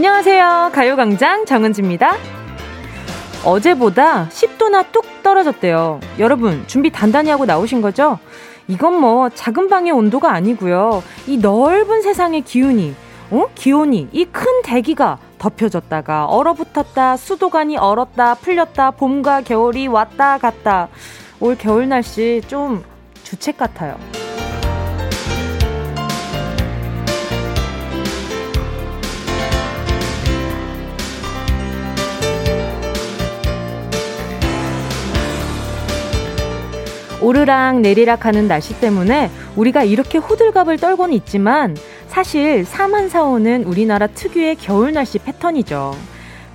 안녕하세요. 가요광장 정은지입니다. 어제보다 10도나 뚝 떨어졌대요. 여러분, 준비 단단히 하고 나오신 거죠? 이건 뭐 작은 방의 온도가 아니고요. 이 넓은 세상의 기운이, 어? 기온이, 이 큰 대기가 덮여졌다가 얼어붙었다, 수도관이 얼었다, 풀렸다, 봄과 겨울이 왔다 갔다. 올 겨울 날씨 좀 주책 같아요. 오르락 내리락 하는 날씨 때문에 우리가 이렇게 호들갑을 떨고는 있지만 사실 사만사오는 우리나라 특유의 겨울 날씨 패턴이죠.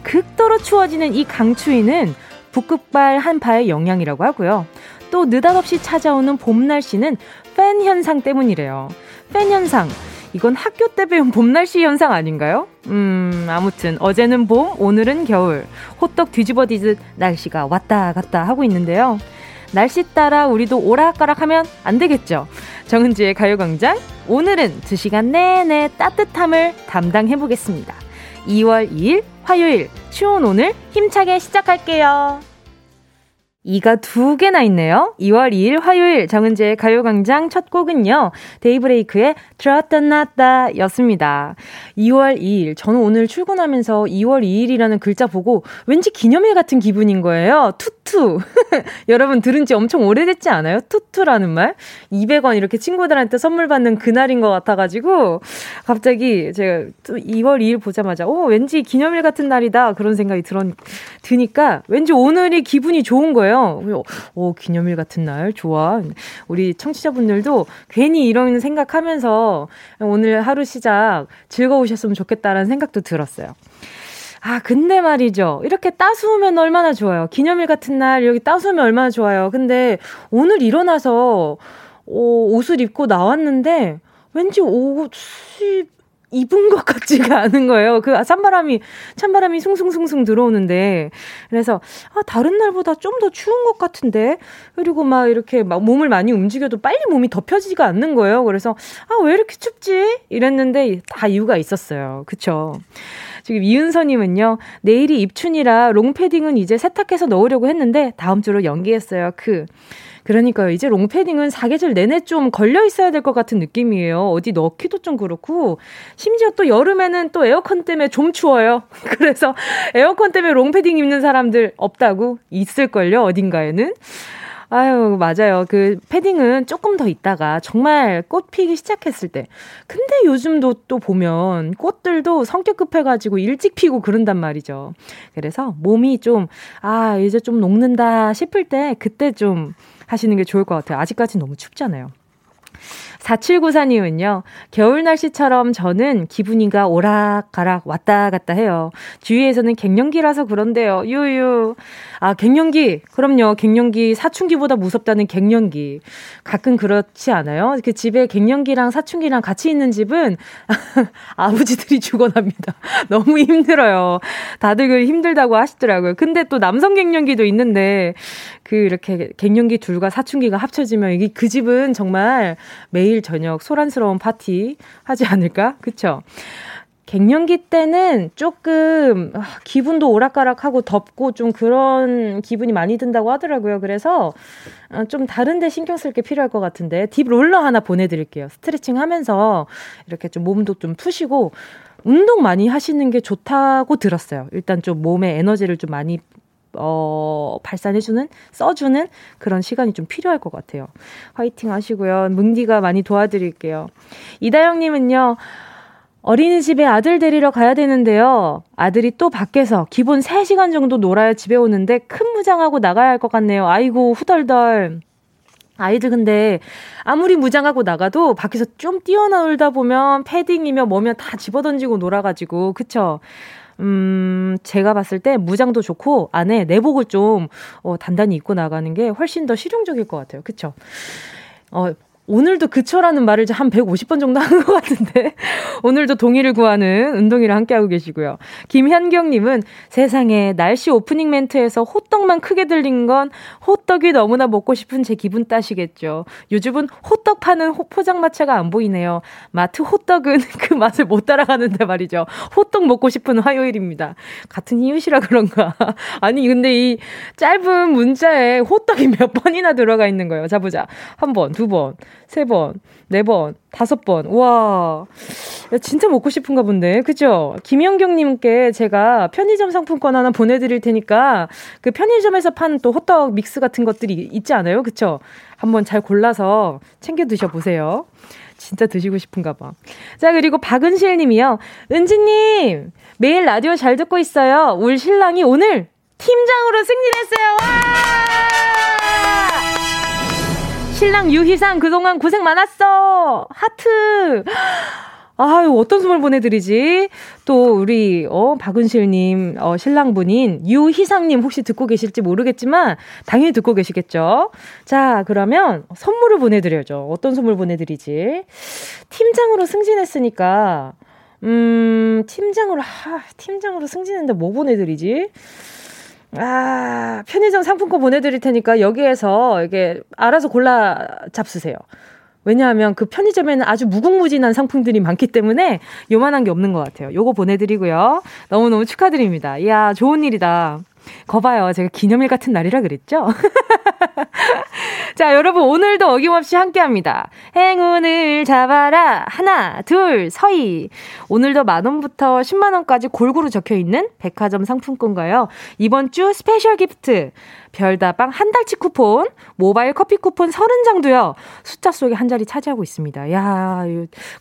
극도로 추워지는 이 강추위는 북극발 한파의 영향이라고 하고요. 또 느닷없이 찾아오는 봄 날씨는 팬 현상 때문이래요. 팬 현상. 이건 학교 때 배운 봄 날씨 현상 아닌가요? 음, 아무튼 어제는 봄, 오늘은 겨울. 호떡 뒤집어 뒤듯 날씨가 왔다 갔다 하고 있는데요. 날씨 따라 우리도 오락가락하면 안 되겠죠. 정은지의 가요광장 오늘은 2시간 내내 따뜻함을 담당해 보겠습니다. 2월 2일 화요일 추운 오늘 힘차게 시작할게요. 이가 두 개나 있네요. 2월 2일 화요일 정은재의 가요광장 첫 곡은요. 데이브레이크의 들었다 놨다 였습니다. 2월 2일. 저는 오늘 출근하면서 2월 2일이라는 글자 보고 왠지 기념일 같은 기분인 거예요. 투투. 여러분 들은 지 엄청 오래됐지 않아요? 투투라는 말? 200원 이렇게 친구들한테 선물 받는 그날인 것 같아가지고 갑자기 제가 2월 2일 보자마자 오, 왠지 기념일 같은 날이다. 그런 생각이 드니까 왠지 오늘이 기분이 좋은 거예요. 거예요. 오, 기념일 같은 날, 좋아. 우리 청취자분들도 괜히 이런 생각하면서 오늘 하루 시작 즐거우셨으면 좋겠다라는 생각도 들었어요. 아, 근데 말이죠. 이렇게 따스우면 얼마나 좋아요. 기념일 같은 날 여기 따스우면 얼마나 좋아요. 근데 오늘 일어나서 오, 옷을 입고 나왔는데 왠지 옷이 입은 것 같지가 않은 거예요. 그 찬바람이 찬바람이 숭숭숭숭 들어오는데 그래서 아 다른 날보다 좀 더 추운 것 같은데 그리고 막 이렇게 막 몸을 많이 움직여도 빨리 몸이 덮여지지가 않는 거예요. 그래서 아 왜 이렇게 춥지? 이랬는데 다 이유가 있었어요. 그쵸? 지금 이은서님은요, 내일이 입춘이라 롱패딩은 이제 세탁해서 넣으려고 했는데 다음 주로 연기했어요. 그. 그러니까요. 이제 롱패딩은 사계절 내내 좀 걸려 있어야 될 것 같은 느낌이에요. 어디 넣기도 좀 그렇고 심지어 또 여름에는 또 에어컨 때문에 좀 추워요. 그래서 에어컨 때문에 롱패딩 입는 사람들 없다고 있을걸요. 어딘가에는. 아유, 맞아요. 그 패딩은 조금 더 있다가 정말 꽃 피기 시작했을 때. 근데 요즘도 또 보면 꽃들도 성격 급해가지고 일찍 피고 그런단 말이죠. 그래서 몸이 좀, 아, 이제 좀 녹는다 싶을 때 그때 좀 하시는 게 좋을 것 같아요. 아직까지 너무 춥잖아요. 4794님은요, 겨울 날씨처럼 저는 기분이가 오락가락 왔다 갔다 해요. 주위에서는 갱년기라서 그런데요. 유유. 아, 갱년기. 그럼요. 갱년기, 사춘기보다 무섭다는 갱년기. 가끔 그렇지 않아요? 그 집에 갱년기랑 사춘기랑 같이 있는 집은 아버지들이 죽어납니다. 너무 힘들어요. 다들 그 힘들다고 하시더라고요. 근데 또 남성 갱년기도 있는데, 그 이렇게 갱년기 둘과 사춘기가 합쳐지면 이게 그 집은 정말 매일 저녁 소란스러운 파티 하지 않을까? 그쵸? 갱년기 때는 조금 아, 기분도 오락가락하고 덥고 좀 그런 기분이 많이 든다고 하더라고요. 그래서 어, 좀 다른 데 신경 쓸 게 필요할 것 같은데 딥 롤러 하나 보내드릴게요. 스트레칭 하면서 이렇게 좀 몸도 좀 푸시고 운동 많이 하시는 게 좋다고 들었어요. 일단 좀 몸에 에너지를 좀 많이 어, 발산해주는, 써주는 그런 시간이 좀 필요할 것 같아요. 화이팅 하시고요. 뭉디가 많이 도와드릴게요. 이다영님은요, 어린이집에 아들 데리러 가야 되는데요. 아들이 또 밖에서 기본 3시간 정도 놀아야 집에 오는데 큰 무장하고 나가야 할 것 같네요. 아이고, 후덜덜. 아이들 근데 아무리 무장하고 나가도 밖에서 좀 뛰어놀다 보면 패딩이며 뭐면 다 집어던지고 놀아가지고, 그쵸? 음, 제가 봤을 때 무장도 좋고 안에 내복을 좀 어, 단단히 입고 나가는 게 훨씬 더 실용적일 것 같아요. 그쵸? 어, 오늘도 그쳐라는 말을 한 150번 정도 한것 같은데. 오늘도 동의를 구하는 운동이랑 함께하고 계시고요. 김현경님은 세상에 날씨 오프닝 멘트에서 호떡만 크게 들린 건 호떡이 너무나 먹고 싶은 제 기분 따시겠죠. 요즘은 호떡 파는 포장마차가 안 보이네요. 마트 호떡은 그 맛을 못 따라가는데 말이죠. 호떡 먹고 싶은 화요일입니다. 같은 이웃이라 그런가. 아니, 근데 이 짧은 문자에 호떡이 몇 번이나 들어가 있는 거예요. 자, 보자. 한 번, 두 번, 세 번, 네 번, 다섯 번. 와. 진짜 먹고 싶은가 본데. 그죠? 김영경 님께 제가 편의점 상품권 하나 보내 드릴 테니까 그 편의점에서 파는 또 호떡 믹스 같은 것들이 있지 않아요? 그쵸? 한번 잘 골라서 챙겨 드셔 보세요. 진짜 드시고 싶은가 봐. 자, 그리고 박은실 님이요. 은지 님, 매일 라디오 잘 듣고 있어요. 울 신랑이 오늘 팀장으로 승진했어요. 와! 신랑 유희상 그동안 고생 많았어. 하트. 아유, 어떤 선물 보내드리지? 또, 우리, 어, 박은실님, 어, 신랑분인 유희상님 혹시 듣고 계실지 모르겠지만, 당연히 듣고 계시겠죠? 자, 그러면 선물을 보내드려야죠. 어떤 선물 보내드리지? 팀장으로 승진했으니까, 음, 팀장으로, 하, 팀장으로 승진했는데 뭐 보내드리지? 아, 편의점 상품권 보내드릴 테니까 여기에서 이게 알아서 골라 잡수세요. 왜냐하면 그 편의점에는 아주 무궁무진한 상품들이 많기 때문에 요만한 게 없는 것 같아요. 요거 보내드리고요. 너무너무 축하드립니다. 이야, 좋은 일이다. 거봐요. 제가 기념일 같은 날이라 그랬죠? 자, 여러분, 오늘도 어김없이 함께 합니다. 행운을 잡아라. 하나, 둘, 서희. 오늘도 만원부터 10만원까지 골고루 적혀 있는 백화점 상품권과요. 이번 주 special gift. 별다방 한 달치 쿠폰, 모바일 커피 쿠폰 30장도요. 숫자 속에 한 자리 차지하고 있습니다. 야,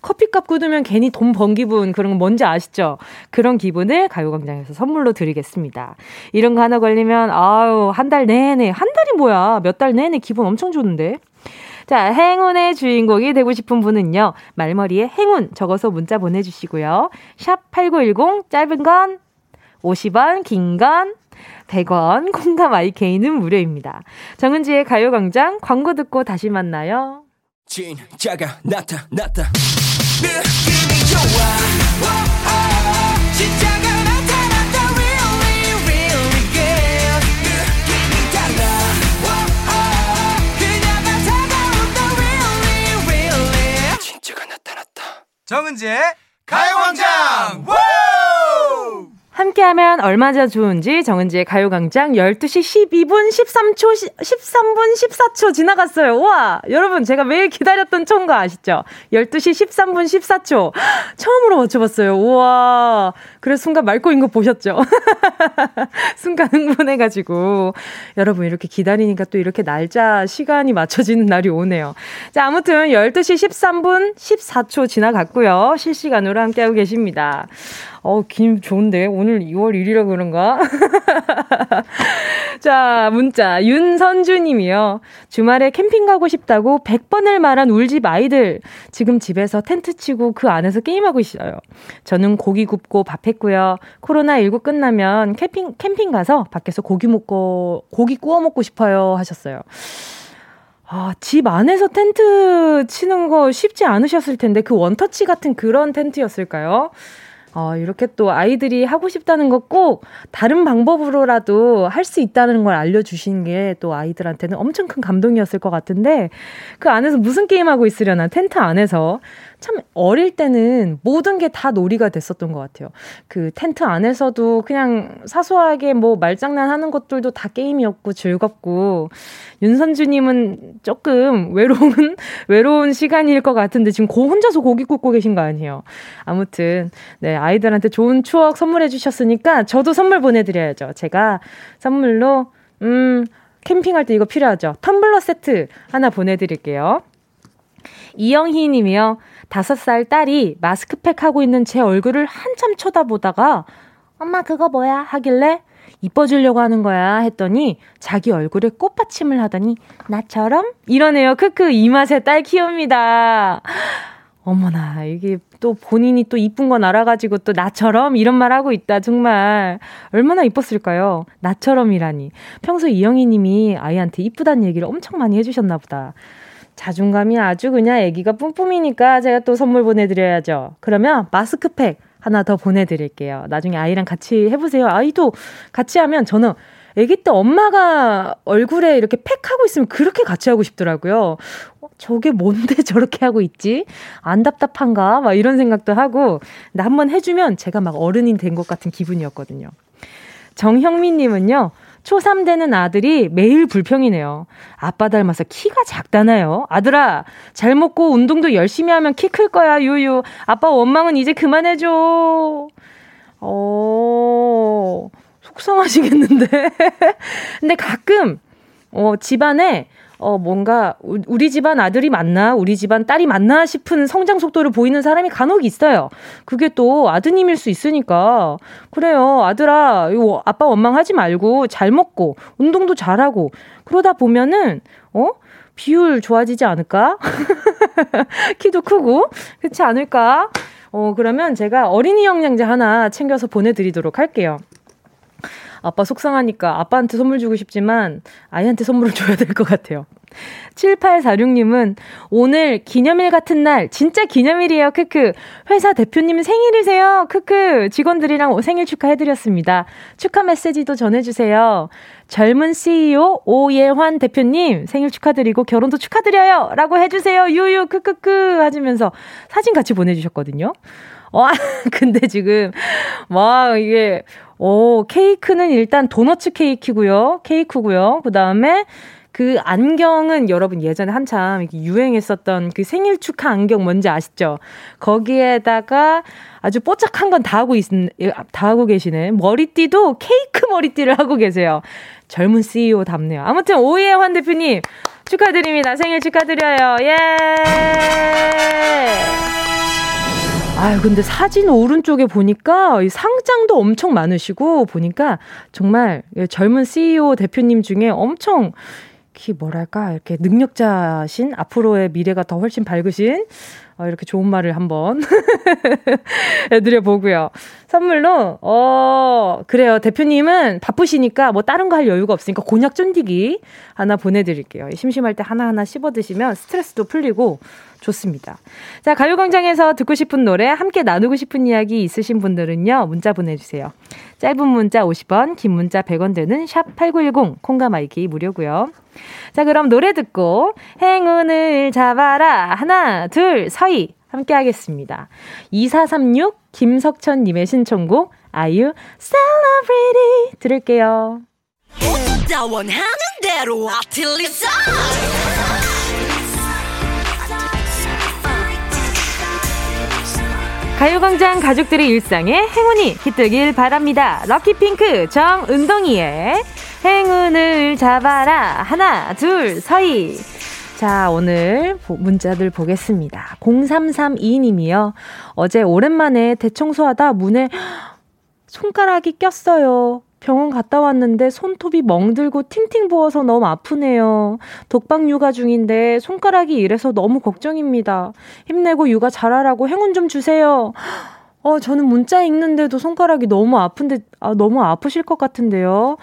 커피값 굳으면 괜히 돈 번 기분 그런 거 뭔지 아시죠? 그런 기분을 가요광장에서 선물로 드리겠습니다. 이런 거 하나 걸리면 아유, 한 달 내내 한 달이 뭐야? 몇 달 내내 기분 엄청 좋은데. 자, 행운의 주인공이 되고 싶은 분은요. 말머리에 행운 적어서 문자 보내주시고요. 샵 8910, 짧은 건 50원, 긴 건 100원, 콩감 IK는 무료입니다. 정은지의 가요광장 광고 듣고 다시 만나요. 진짜가 나타났다. 느낌이 좋아. 정은지의 가요광장. 함께하면 얼마나 좋은지 정은지의 가요광장 12시 12분 13초, 13분 14초 지나갔어요. 와! 여러분, 제가 매일 기다렸던 총거 아시죠? 12시 13분 14초. 처음으로 맞춰봤어요. 우와. 그래서 순간 맑고 있는 거 보셨죠? 순간 흥분해가지고. 여러분, 이렇게 기다리니까 또 이렇게 날짜, 시간이 맞춰지는 날이 오네요. 자, 아무튼 12시 13분 14초 지나갔고요. 실시간으로 함께하고 계십니다. 어, 김 좋은데? 오늘 2월 1일이라 그런가? 자, 문자. 윤선주 님이요. 주말에 캠핑 가고 싶다고 100번을 말한 울집 아이들. 지금 집에서 텐트 치고 그 안에서 게임하고 있어요. 저는 고기 굽고 밥 했고요. 코로나19 끝나면 캠핑, 캠핑 가서 밖에서 고기 먹고, 고기 구워 먹고 싶어요. 하셨어요. 아, 집 안에서 텐트 치는 거 쉽지 않으셨을 텐데, 그 원터치 같은 그런 텐트였을까요? 어, 이렇게 또 아이들이 하고 싶다는 거 꼭 다른 방법으로라도 할 수 있다는 걸 알려주신 게 또 아이들한테는 엄청 큰 감동이었을 것 같은데 그 안에서 무슨 게임하고 있으려나 텐트 안에서 참 어릴 때는 모든 게 다 놀이가 됐었던 것 같아요. 그 텐트 안에서도 그냥 사소하게 뭐 말장난 하는 것들도 다 게임이었고 즐겁고 윤선주님은 조금 외로운 외로운 시간일 것 같은데 지금 고 혼자서 고기 굽고 계신 거 아니에요? 아무튼 네 아이들한테 좋은 추억 선물해 주셨으니까 저도 선물 보내드려야죠. 제가 선물로 음 캠핑할 때 이거 필요하죠. 텀블러 세트 하나 보내드릴게요. 이영희 님이요. 다섯 살 딸이 마스크팩 하고 있는 제 얼굴을 한참 쳐다보다가 엄마 그거 뭐야 하길래 이뻐지려고 하는 거야 했더니 자기 얼굴에 꽃받침을 하더니 나처럼 이러네요. 크크 이 맛에 딸 키웁니다. 어머나 이게 또 본인이 또 이쁜 건 알아가지고 또 나처럼 이런 말 하고 있다 정말 얼마나 이뻤을까요? 나처럼이라니 평소 이영희님이 아이한테 이쁘다는 얘기를 엄청 많이 해주셨나 보다. 자존감이 아주 그냥 애기가 뿜뿜이니까 제가 또 선물 보내드려야죠. 그러면 마스크팩 하나 더 보내드릴게요. 나중에 아이랑 같이 해보세요. 아이도 같이 하면 저는 아기 때 엄마가 얼굴에 이렇게 팩 하고 있으면 그렇게 같이 하고 싶더라고요. 어, 저게 뭔데 저렇게 하고 있지? 안 답답한가? 막 이런 생각도 하고. 근데 한번 해주면 제가 막 어른이 된 것 같은 기분이었거든요. 정형민님은요, 초3 되는 아들이 매일 불평이네요. 아빠 닮아서 키가 작다나요? 아들아, 잘 먹고 운동도 열심히 하면 키 클 거야, 유유. 아빠 원망은 이제 그만해줘. 어, 속상하시겠는데? 근데 가끔, 어, 집안에 어, 뭔가, 우리 집안 아들이 맞나? 우리 집안 딸이 맞나? 싶은 성장 속도를 보이는 사람이 간혹 있어요. 그게 또 아드님일 수 있으니까. 그래요. 아들아, 아빠 원망하지 말고 잘 먹고, 운동도 잘하고, 그러다 보면은, 어? 비율 좋아지지 않을까? 키도 크고, 그렇지 않을까? 어, 그러면 제가 어린이 영양제 하나 챙겨서 보내드리도록 할게요. 아빠 속상하니까 아빠한테 선물 주고 싶지만 아이한테 선물을 줘야 될 것 같아요. 7846님은 오늘 기념일 같은 날 진짜 기념일이에요. 크크. 회사 대표님 생일이세요. 크크. 직원들이랑 생일 축하해드렸습니다. 축하 메시지도 전해주세요. 젊은 CEO 오예환 대표님 생일 축하드리고 결혼도 축하드려요. 라고 해주세요. 유유 크크크 하시면서 사진 같이 보내주셨거든요. 와, 근데 지금, 와, 이게, 오, 케이크는 일단 도너츠 케이크고요. 케이크고요. 그 다음에 그 안경은 여러분 예전에 한참 유행했었던 그 생일 축하 안경 뭔지 아시죠? 거기에다가 아주 뽀짝한 건 다 하고 있, 다 하고 계시네. 머리띠도 케이크 머리띠를 하고 계세요. 젊은 CEO 답네요. 아무튼 오이의 환 대표님 축하드립니다. 생일 축하드려요. 예! 아유, 근데 사진 오른쪽에 보니까 상장도 엄청 많으시고 보니까 정말 젊은 CEO 대표님 중에 엄청 키 뭐랄까 이렇게 능력자신 앞으로의 미래가 더 훨씬 밝으신 어, 이렇게 좋은 말을 한번 해드려 보고요. 선물로 어 그래요 대표님은 바쁘시니까 뭐 다른 거 할 여유가 없으니까 곤약 쫀디기 하나 보내드릴게요. 심심할 때 하나 하나 씹어 드시면 스트레스도 풀리고 좋습니다. 자, 가요광장에서 듣고 싶은 노래, 함께 나누고 싶은 이야기 있으신 분들은요, 문자 보내주세요. 짧은 문자 50원, 긴 문자 100원 되는 샵 8910, 콩가마이키 무료고요 자, 그럼 노래 듣고, 행운을 잡아라. 하나, 둘, 서희. 함께 하겠습니다. 2436 김석천님의 신청곡, 아유, Celebrity 들을게요. 가요광장 가족들의 일상에 행운이 깃들길 바랍니다. 럭키핑크 정은동이의 행운을 잡아라. 하나, 둘, 서희. 자, 오늘 문자들 보겠습니다. 0332님이요. 어제 오랜만에 대청소하다 문에 손가락이 꼈어요. 병원 갔다 왔는데 손톱이 멍들고 팅팅 부어서 너무 아프네요. 독박 육아 중인데 손가락이 이래서 너무 걱정입니다. 힘내고 육아 잘하라고 행운 좀 주세요. 어, 저는 문자 읽는데도 손가락이 너무 아픈데, 아, 너무 아프실 것 같은데요.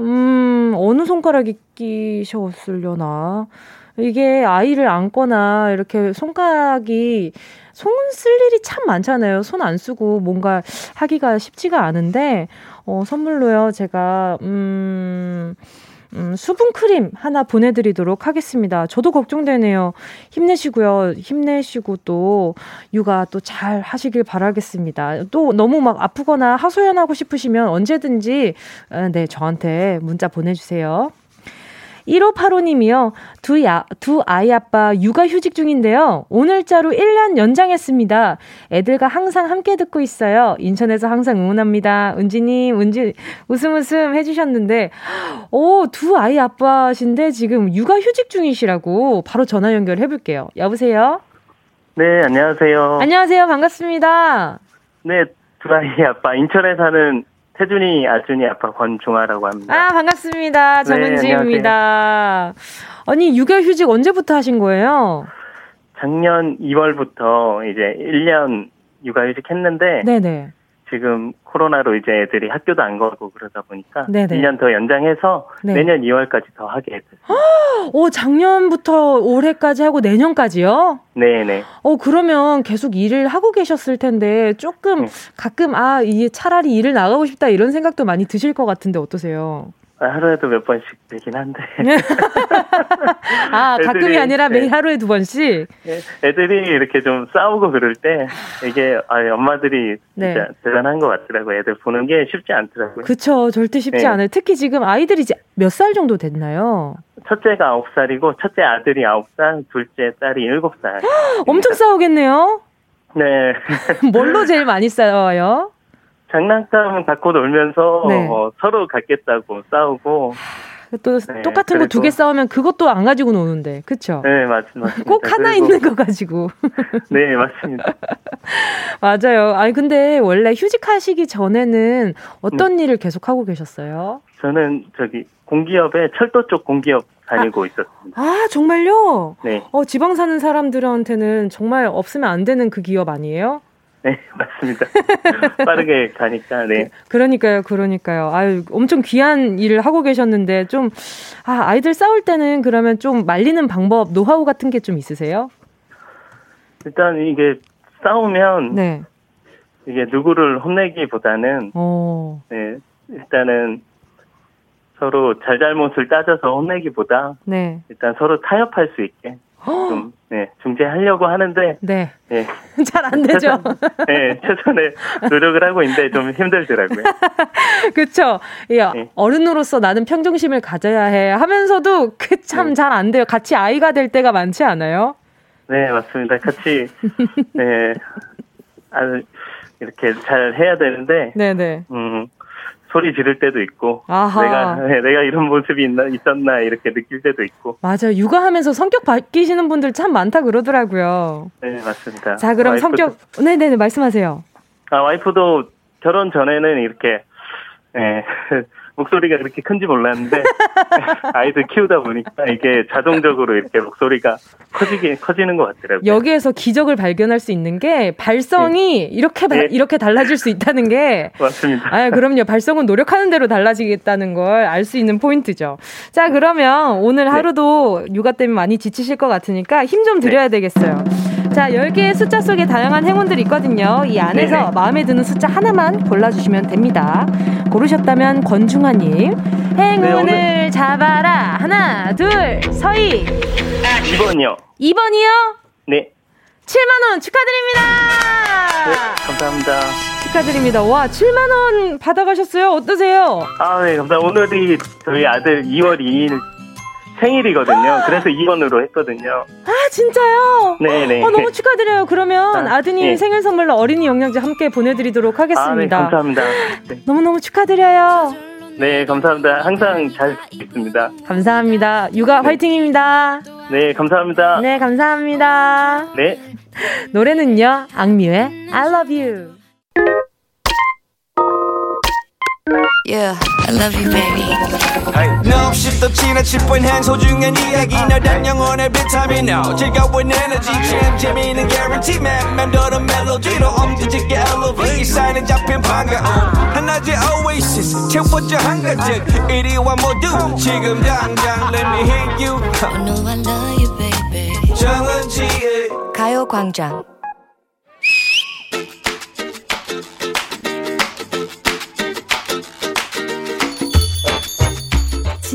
음, 어느 손가락이 끼셨으려나. 이게 아이를 안거나 이렇게 손가락이 손쓸 일이 참 많잖아요. 손 안 쓰고 뭔가 하기가 쉽지가 않은데, 어, 선물로요, 제가, 음, 음, 수분 크림 하나 보내드리도록 하겠습니다. 저도 걱정되네요. 힘내시고요. 힘내시고 또 육아 또 잘 하시길 바라겠습니다. 또 너무 막 아프거나 하소연하고 싶으시면 언제든지 어, 네 저한테 문자 보내주세요. 1585님이요. 두, 야, 두 아이 아빠 육아휴직 중인데요. 오늘자로 1년 연장했습니다. 애들과 항상 함께 듣고 있어요. 인천에서 항상 응원합니다. 은지님, 은지, 웃음 웃음 해주셨는데, 오, 두 아이 아빠신데 지금 육아휴직 중이시라고 바로 전화 연결해볼게요. 여보세요? 네, 안녕하세요. 안녕하세요. 반갑습니다. 네, 두 아이 아빠, 인천에 사는 태준이 아준이 아빠 권종아라고 합니다. 아 반갑습니다. 네, 정은지입니다. 네, 아니 육아 휴직 언제부터 하신 거예요? 작년 2월부터 이제 1년 육아휴직 했는데 네네. 지금 코로나로 이제 애들이 학교도 안 가고 그러다 보니까 네네. 1년 더 연장해서 네. 내년 2월까지 더 하게 됐습니다. 오, 작년부터 올해까지 하고 내년까지요? 네네. 어, 그러면 계속 일을 하고 계셨을 텐데 조금 네. 가끔 아, 이 차라리 일을 나가고 싶다 이런 생각도 많이 드실 것 같은데 어떠세요? 아, 하루에도 몇 번씩 되긴 한데 아, 가끔이 애들이, 아니라 매일 네. 하루에 두 번씩? 애들이 이렇게 좀 싸우고 그럴 때 이게 아, 엄마들이 네. 진짜 대단한 것 같더라고요. 애들 보는 게 쉽지 않더라고요. 그쵸. 절대 쉽지 네. 않아요. 특히 지금 아이들이 이제 몇 살 정도 됐나요? 첫째가 9살이고 첫째 아들이 9살, 둘째 딸이 7살. 엄청 싸우겠네요? 네. 뭘로 제일 많이 싸워요? 장난감 갖고 놀면서 네. 어, 서로 갖겠다고 싸우고 또 네, 똑같은 거 두 개 싸우면 그것도 안 가지고 노는데. 그쵸? 네 맞, 맞습니다. 꼭 하나 그리고- 있는 거 가지고. 네 맞습니다. 맞아요. 아니, 근데 원래 휴직하시기 전에는 네. 어떤 일을 계속 하고 계셨어요? 저는 저기 공기업에 철도 쪽 공기업 다니고 있었습니다. 아, 정말요? 네, 어, 지방 사는 사람들한테는 정말 없으면 안 되는 그 기업 아니에요? 네 맞습니다. 빠르게 가니까 네. 그러니까요, 그러니까요. 아유, 엄청 귀한 일을 하고 계셨는데, 좀, 아, 아이들 싸울 때는 그러면 좀 말리는 방법, 노하우 같은 게 좀 있으세요? 일단 이게 싸우면 네. 이게 누구를 혼내기보다는 어, 네 일단은 서로 잘잘못을 따져서 혼내기보다 네. 일단 서로 타협할 수 있게 좀 네, 중재하려고 하는데 네. 네, 잘 안 되죠. 네, 최선의 노력을 하고 있는데 좀 힘들더라고요. 그쵸. 야, 네. 어른으로서 나는 평정심을 가져야 해 하면서도 그참 네. 잘안 돼요. 같이 아이가 될 때가 많지 않아요? 네, 맞습니다. 같이 네, 아, 이렇게 잘 해야 되는데 네네. 음, 소리 지를 때도 있고 아하. 내가 네, 내가 이런 모습이 있나 있었나 이렇게 느낄 때도 있고 맞아요. 육아하면서 성격 바뀌시는 분들 참 많다 그러더라고요. 네 맞습니다. 자, 그럼 와이프도- 성격, 네네네, 말씀하세요. 아 와이프도 결혼 전에는 이렇게 예, 목소리가 그렇게 큰지 몰랐는데 아이들 키우다 보니까 이게 자동적으로 이렇게 목소리가 커지게 커지는 것 같더라고요. 여기에서 기적을 발견할 수 있는 게 발성이 이렇게 바- 네. 이렇게 달라질 수 있다는 게 맞습니다. 아, 그럼요. 발성은 노력하는 대로 달라지겠다는 걸 알 수 있는 포인트죠. 자, 그러면 오늘 하루도 육아 때문에 많이 지치실 것 같으니까 힘 좀 드려야 되겠어요. 자, 10개의 숫자 속에 다양한 행운들이 있거든요. 이 안에서 네네. 마음에 드는 숫자 하나만 골라주시면 됩니다. 고르셨다면 권중환님. 행운을 네, 잡아라. 하나, 둘, 서희. 2번이요. 2번이요? 네. 7만원 네, 축하드립니다. 감사합니다. 축하드립니다. 와, 7만원 받아가셨어요? 어떠세요? 아, 네, 감사합니다. 오늘이 저희 아들 2월 2일 생일이거든요. 그래서 2번으로 했거든요. 아, 진짜요? 네네. 어, 너무 축하드려요. 그러면 아, 아, 드님 예. 생일 선물로 어린이 영양제 함께 보내드리도록 아, 네, 하겠습니다. 감사합니다. 네, 너무너무 축하드려요. 네, 감사합니다. 항상 잘 듣겠습니다. 감사합니다. 육아 화이팅입니다. 네, 감사합니다. 네, 감사합니다. 네. 노래는요, 악뮤의 I love you. Yeah, I love you, baby. No 없이 또 지나칠 뻔한 소중한 이야기. 너란 영혼의 비타민 No 즐거운 에너지. 참 재미있는 guarantee man. 맴도는 멜로디로 엄지짓게 elevate. 사인은 잡힌 반가움 하나의 oasis. 채워져 한가득 이리와 모두. 지금 당장 let me hit you. I know I love you, baby. 정은지의 가요광장.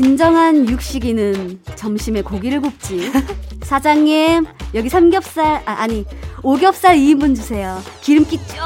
진정한 육식이는 점심에 고기를 굽지. 사장님, 여기 삼겹살, 아, 아니, 오겹살 2인분 주세요. 기름기 쭉!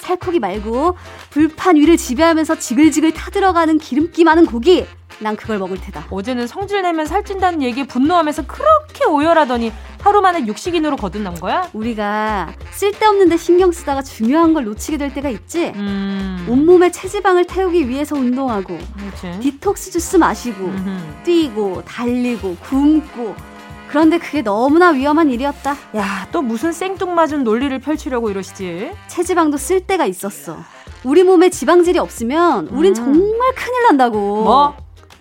살코기 말고, 불판 위를 지배하면서 지글지글 타들어가는 기름기 많은 고기! 난 그걸 먹을 테다. 어제는 성질 내면 살찐다는 얘기에 분노하면서 그렇게 오열하더니 하루 만에 육식인으로 거듭난 거야? 우리가 쓸데없는데 신경 쓰다가 중요한 걸 놓치게 될 때가 있지? 음. 온몸에 체지방을 태우기 위해서 운동하고, 그렇지. 디톡스 주스 마시고, 음흠. 뛰고, 달리고, 굶고, 그런데 그게 너무나 위험한 일이었다. 야, 또 무슨 생뚱맞은 논리를 펼치려고 이러시지? 체지방도 쓸 때가 있었어. 우리 몸에 지방질이 없으면 우린 음. 정말 큰일 난다고. 뭐?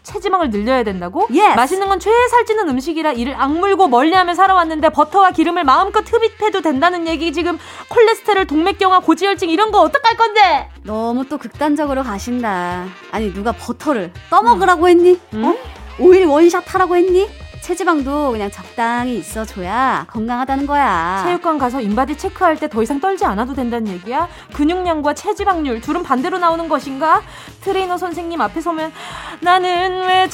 체지방을 늘려야 된다고? Yes. 맛있는 건 최살찌는 음식이라 이를 악물고 멀리하며 살아왔는데 버터와 기름을 마음껏 흡입해도 된다는 얘기 지금 콜레스테롤, 동맥경화, 고지혈증 이런 거 어떡할 건데? 너무 또 극단적으로 가신다. 아니 누가 버터를 떠먹으라고 했니? 어? 음? 오일 원샷 하라고 했니? 체지방도 그냥 적당히 있어줘야 건강하다는 거야. 체육관 가서 인바디 체크할 때 더 이상 떨지 않아도 된다는 얘기야? 근육량과 체지방률 둘은 반대로 나오는 것인가? 트레이너 선생님 앞에 서면 나는 왜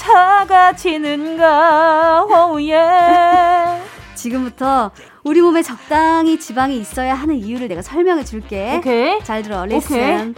작아지는가? Oh yeah. 지금부터 우리 몸에 적당히 지방이 있어야 하는 이유를 내가 설명해 줄게. 오케이. 잘 들어. Listen.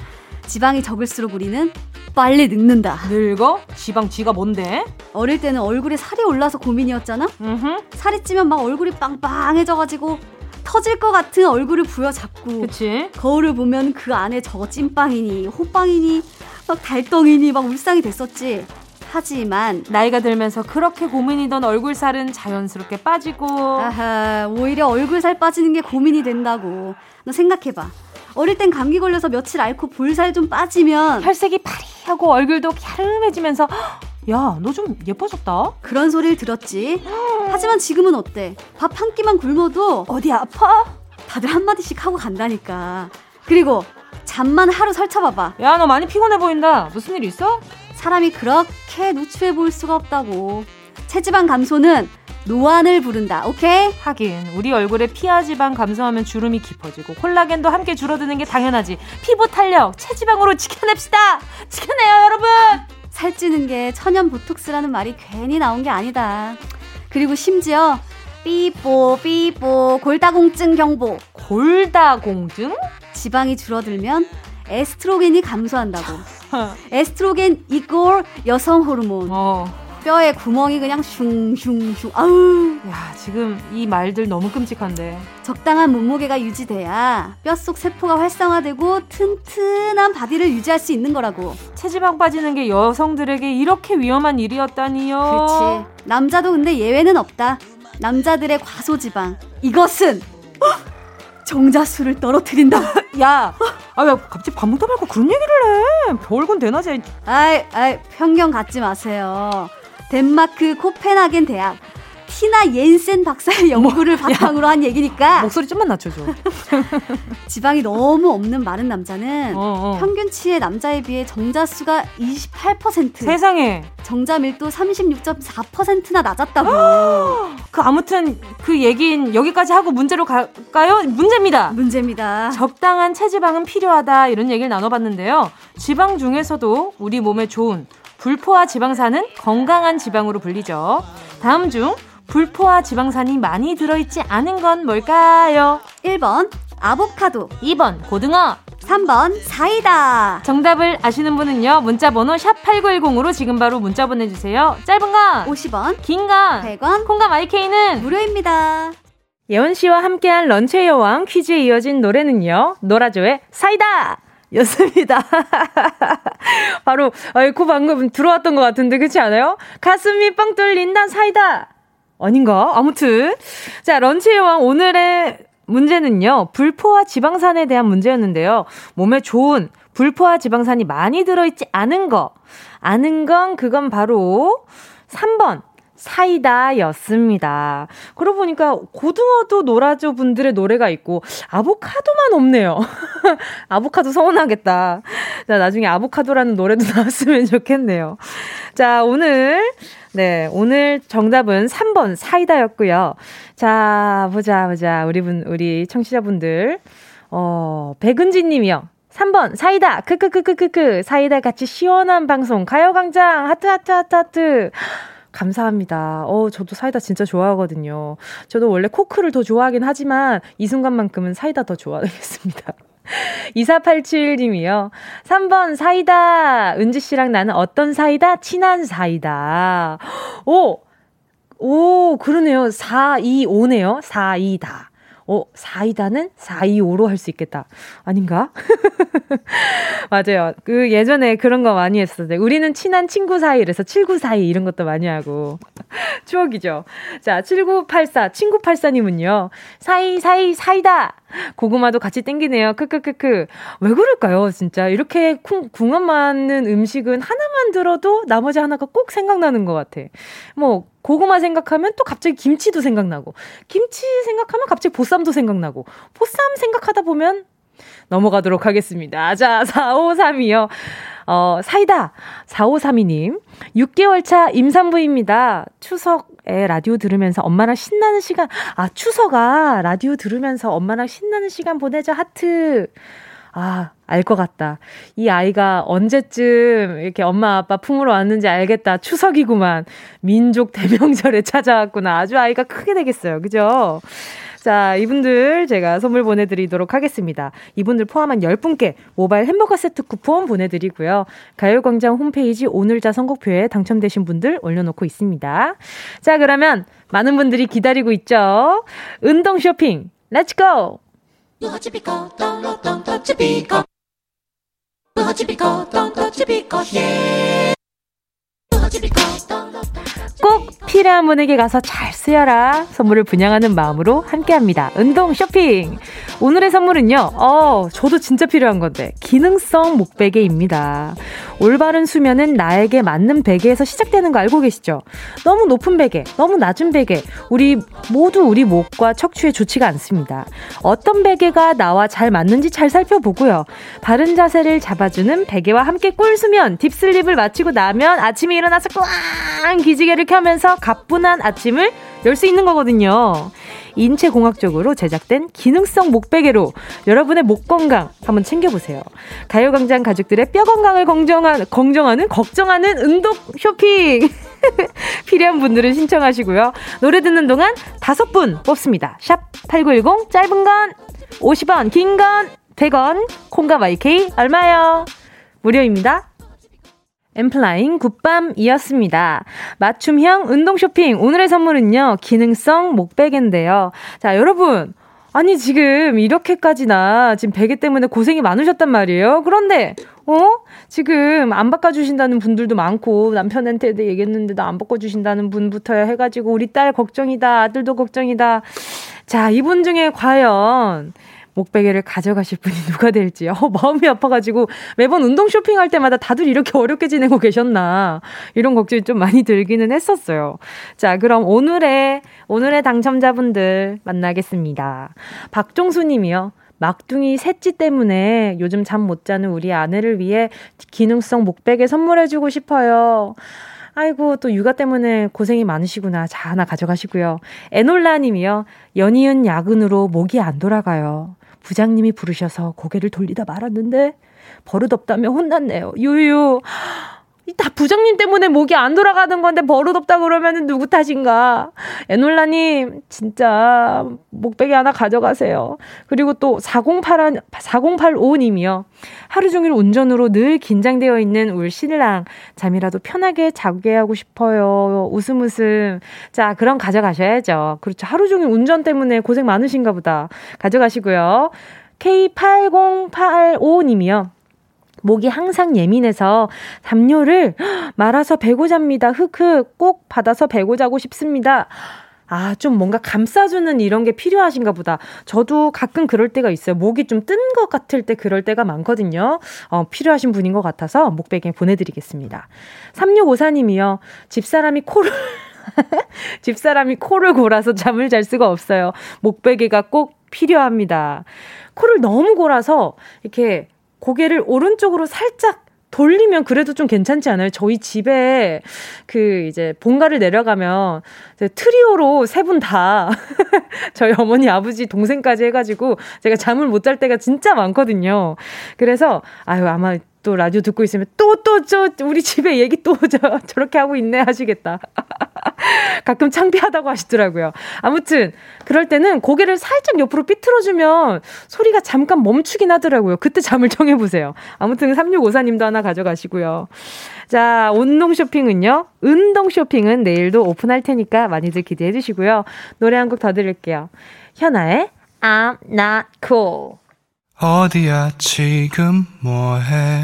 지방이 적을수록 우리는 빨리 늙는다. 늙어? 지방 쥐가 뭔데? 어릴 때는 얼굴에 살이 올라서 고민이었잖아? 음흠. 살이 찌면 막 얼굴이 빵빵해져가지고 터질 것 같은 얼굴을 부여잡고 그치? 거울을 보면 그 안에 저거 찐빵이니 호빵이니 막 달덩이니 막 울상이 됐었지. 하지만 나이가 들면서 그렇게 고민이던 얼굴살은 자연스럽게 빠지고 아하 오히려 얼굴살 빠지는 게 고민이 된다고 너 생각해봐 어릴 땐 감기 걸려서 며칠 앓고 볼살 좀 빠지면 혈색이 파리하고 얼굴도 갸름해지면서 야, 너 좀 예뻐졌다? 그런 소리를 들었지. 하지만 지금은 어때? 밥 한 끼만 굶어도 어디 아파? 다들 한마디씩 하고 간다니까. 그리고 잠만 하루 설쳐봐봐. 야, 너 많이 피곤해 보인다. 무슨 일 있어? 사람이 그렇게 누추해 보일 수가 없다고. 체지방 감소는 노안을 부른다. 오케이? 하긴 우리 얼굴에 피하 지방 감소하면 주름이 깊어지고 콜라겐도 함께 줄어드는 게 당연하지. 피부 탄력, 체지방으로 지켜냅시다. 지켜내요, 여러분. 살찌는 게 천연 보톡스라는 말이 괜히 나온 게 아니다. 그리고 심지어 삐뽀 삐뽀 골다공증 경보. 골다공증? 지방이 줄어들면 에스트로겐이 감소한다고. 에스트로겐 equal 여성 호르몬. 어. 뼈에 구멍이 그냥 슝슝슝. 아우. 야, 지금 이 말들 너무 끔찍한데. 적당한 몸무게가 유지돼야 뼛속 세포가 활성화되고 튼튼한 body를 유지할 수 있는 거라고. 체지방 빠지는 게 여성들에게 이렇게 위험한 일이었다니요. 그렇지. 남자도 근데 예외는 없다. 남자들의 과소지방. 이것은 정자수를 떨어뜨린다. 야, 아 왜 갑자기 밥 먹다 말고 그런 얘기를 해? 별건 대낮에. 아이, 아이, 편견 갖지 마세요. 덴마크 코펜하겐 대학 티나 옌센 박사의 연구를 뭐, 바탕으로 야, 한 얘기니까 목소리 좀만 낮춰줘. 지방이 너무 없는 마른 남자는 어, 어. 평균치의 남자에 비해 정자 수가 28% 세상에 정자 밀도 36.4%나 낮았다고. 그 아무튼 그 얘긴 여기까지 하고 문제로 갈까요? 문제입니다. 문제입니다. 적당한 체지방은 필요하다 이런 얘기를 나눠봤는데요. 지방 중에서도 우리 몸에 좋은 불포화 지방산은 건강한 지방으로 불리죠. 다음 중 불포화 지방산이 많이 들어있지 않은 건 뭘까요? 1번 아보카도. 2번 고등어. 3번 사이다. 정답을 아시는 분은요 문자 번호 샵8910으로 지금 바로 문자 보내주세요. 짧은 건 50원 긴 건 100원. 콩감 IK는 무료입니다. 예원 씨와 함께한 런치의 여왕 퀴즈에 이어진 노래는요 노라조의 사이다 였습니다. 바로, 아이코 방금 들어왔던 것 같은데, 그렇지 않아요? 가슴이 뻥 뚫린다, 사이다! 아닌가? 아무튼. 자, 런치의 왕 오늘의 문제는요, 불포화 지방산에 대한 문제였는데요. 몸에 좋은 불포화 지방산이 많이 들어있지 않은 거. 아는 건 그건 바로 3번. 사이다였습니다. 그러고 보니까 고등어도 노라조 분들의 노래가 있고 아보카도만 없네요. 아보카도 서운하겠다. 자, 나중에 아보카도라는 노래도 나왔으면 좋겠네요. 자, 오늘 네, 오늘 정답은 3번 사이다였고요. 자, 보자 보자. 우리 분 우리 청취자분들 어, 백은진 님이요. 3번 사이다 크크크크크크 사이다 같이 시원한 방송 가요광장 하트 하트 하트 하트 감사합니다. 어, 저도 사이다 진짜 좋아하거든요. 저도 원래 Coke를 더 좋아하긴 하지만 이 순간만큼은 사이다 더 좋아하겠습니다. 2487님이요. 3번 사이다. 은지 씨랑 나는 어떤 사이다? 친한 사이다. 오! 오, 그러네요. 4, 2, 5네요. 4, 2다. 어, 4이다는 425로 할 수 있겠다. 아닌가? 맞아요. 그 예전에 그런 거 많이 했었는데 우리는 친한 친구 사이에서 7942 이런 것도 많이 하고. 추억이죠. 자, 7984, 친구 84님은요. 사이, 사이, 사이다! 고구마도 같이 땡기네요. 크크크크. 왜 그럴까요, 진짜? 이렇게 궁, 궁합 맞는 음식은 하나만 들어도 나머지 하나가 꼭 생각나는 것 같아. 뭐, 고구마 생각하면 또 갑자기 김치도 생각나고, 김치 생각하면 갑자기 보쌈도 생각나고, 보쌈 생각하다 보면 넘어가도록 하겠습니다. 자, 4532요. 어, 사이다 4532님. 6개월 차 임산부입니다. 추석에 라디오 들으면서 엄마랑 신나는 시간, 아, 추석아, 라디오 들으면서 엄마랑 신나는 시간 보내자, 하트. 아, 알 것 같다. 이 아이가 언제쯤 이렇게 엄마 아빠 품으로 왔는지 알겠다. 추석이구만. 민족 대명절에 찾아왔구나. 아주 아이가 크게 되겠어요. 그죠? 자, 이분들 제가 선물 보내드리도록 하겠습니다. 이분들 포함한 10분께 모바일 햄버거 세트 쿠폰 보내드리고요. 가요광장 홈페이지 오늘자 선곡표에 당첨되신 분들 올려놓고 있습니다. 자, 그러면 많은 분들이 기다리고 있죠. 운동 쇼핑, let's go! 꼭 필요한 분에게 가서 잘 쓰여라. 선물을 분양하는 마음으로 함께 합니다. 운동 쇼핑. 오늘의 선물은요, 어, 저도 진짜 필요한 건데, 기능성 목베개입니다. 올바른 수면은 나에게 맞는 베개에서 시작되는 거 알고 계시죠? 너무 높은 베개, 너무 낮은 베개, 우리 모두 우리 목과 척추에 좋지가 않습니다. 어떤 베개가 나와 잘 맞는지 잘 살펴보고요. 바른 자세를 잡아주는 베개와 함께 꿀 수면, 딥슬립을 마치고 나면 아침에 일어나서 꽝! 기지개를 켜 면서 가뿐한 아침을 열 수 있는 거거든요. 인체공학적으로 제작된 기능성 목베개로 여러분의 목 건강 한번 챙겨보세요. 가요광장 가족들의 뼈 건강을 걱정하는, 걱정하는, 걱정하는 운동 쇼핑! 필요한 분들은 신청하시고요. 노래 듣는 동안 다섯 분 뽑습니다. 샵 8910, 짧은 건 50원, 긴 건 100원, 콩과 마이케이 얼마요? 무료입니다. 엠플라잉 굿밤이었습니다. 맞춤형 운동 쇼핑. 오늘의 선물은요, 기능성 목베개인데요. 자, 여러분. 아니, 지금 이렇게까지나 지금 베개 때문에 고생이 많으셨단 말이에요. 그런데, 어? 지금 안 바꿔주신다는 분들도 많고, 남편한테 얘기했는데도 안 바꿔주신다는 분부터 해가지고, 우리 딸 걱정이다, 아들도 걱정이다. 자, 이분 중에 과연, 목베개를 가져가실 분이 누가 될지, 어, 마음이 아파가지고 매번 운동 쇼핑할 때마다 다들 이렇게 어렵게 지내고 계셨나. 이런 걱정이 좀 많이 들기는 했었어요. 자, 그럼 오늘의, 오늘의 당첨자분들 만나겠습니다. 박종수 님이요. 막둥이 셋째 때문에 요즘 잠 못 자는 우리 아내를 위해 기능성 목베개 선물해주고 싶어요. 아이고, 또 육아 때문에 고생이 많으시구나. 자, 하나 가져가시고요. 에놀라 님이요. 연이은 야근으로 목이 안 돌아가요. 부장님이 부르셔서 고개를 돌리다 말았는데 버릇없다며 혼났네요. 유유. 다 부장님 때문에 목이 안 돌아가는 건데 버릇없다 그러면은 누구 탓인가? 에놀라님, 진짜 목베개 하나 가져가세요. 그리고 또 4081, 4085님이요. 하루 종일 운전으로 늘 긴장되어 있는 울 신랑. 잠이라도 편하게 자게 하고 싶어요. 웃음 웃음. 자, 그럼 가져가셔야죠. 그렇죠. 하루 종일 운전 때문에 고생 많으신가 보다. 가져가시고요. K8085님이요. 목이 항상 예민해서 담요를 말아서 베고 잡니다. 흑흑 꼭 받아서 베고 자고 싶습니다. 아, 좀 뭔가 감싸주는 이런 게 필요하신가 보다. 저도 가끔 그럴 때가 있어요. 목이 좀 뜬 것 같을 때 그럴 때가 많거든요. 어, 필요하신 분인 것 같아서 목베개 보내드리겠습니다. 3654님이요. 집사람이 코를, 집사람이 코를 골아서 잠을 잘 수가 없어요. 목베개가 꼭 필요합니다. 코를 너무 골아서 이렇게 고개를 오른쪽으로 살짝 돌리면 그래도 좀 괜찮지 않아요? 저희 집에 그 이제 본가를 내려가면 트리오로 세 분 다 저희 어머니, 아버지, 동생까지 해가지고 제가 잠을 못 잘 때가 진짜 많거든요. 그래서 아유 아마 또 라디오 듣고 있으면 또 또저 우리 집에 얘기 또 저 저렇게 하고 있네 하시겠다. 가끔 창피하다고 하시더라고요. 아무튼 그럴 때는 고개를 살짝 옆으로 삐뚤어주면 소리가 잠깐 멈추긴 하더라고요. 그때 잠을 청해 보세요. 아무튼 3654님도 하나 가져가시고요. 자, 운동 쇼핑은요. 운동 쇼핑은 내일도 오픈할 테니까 많이들 기대해 주시고요. 노래 한 곡 더 들을게요. 현아의 I'm not cool. 어디야 지금 뭐해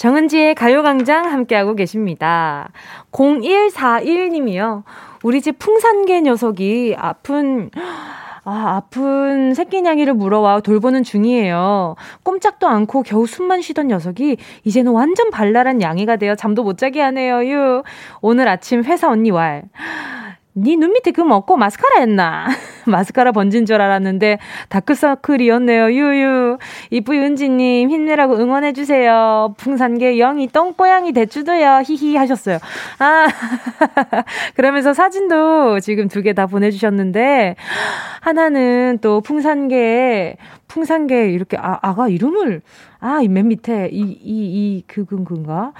정은지의 가요광장 함께하고 계십니다. 0141님이요. 우리 집 풍산개 녀석이 아픈 아, 아픈 새끼냥이를 물어와 돌보는 중이에요. 꼼짝도 않고 겨우 숨만 쉬던 녀석이 이제는 완전 발랄한 양이가 되어 잠도 못 자게 하네요. 유. 오늘 아침 회사 언니 왈. 니눈 밑에 그 먹고 마스카라 했나? 마스카라 번진 줄 알았는데 다크서클이었네요. 유유. 이쁘이 은지님 힘내라고 응원해주세요. 풍산계 영이 똥꼬양이 대추도요. 히히 하셨어요. 아, 그러면서 사진도 지금 두 개 다 보내주셨는데 하나는 또 풍산계 풍산계 이렇게 아, 아가 이름을 아, 이 맨 밑에 이, 이, 이, 그근, 그인가?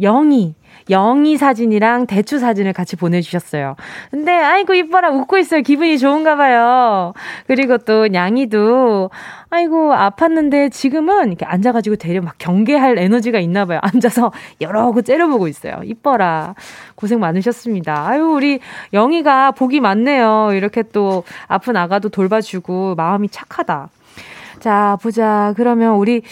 영희. 영희 사진이랑 대추 사진을 같이 보내주셨어요. 근데, 아이고, 이뻐라, 웃고 있어요. 기분이 좋은가 봐요. 그리고 또, 냥이도, 아이고, 아팠는데 지금은 이렇게 앉아가지고 대려 막 경계할 에너지가 있나 봐요. 앉아서 여러 구 째려보고 있어요. 이뻐라. 고생 많으셨습니다. 아유, 우리 영희가 복이 많네요. 이렇게 또 아픈 아가도 돌봐주고 마음이 착하다. 자, 보자. 그러면 우리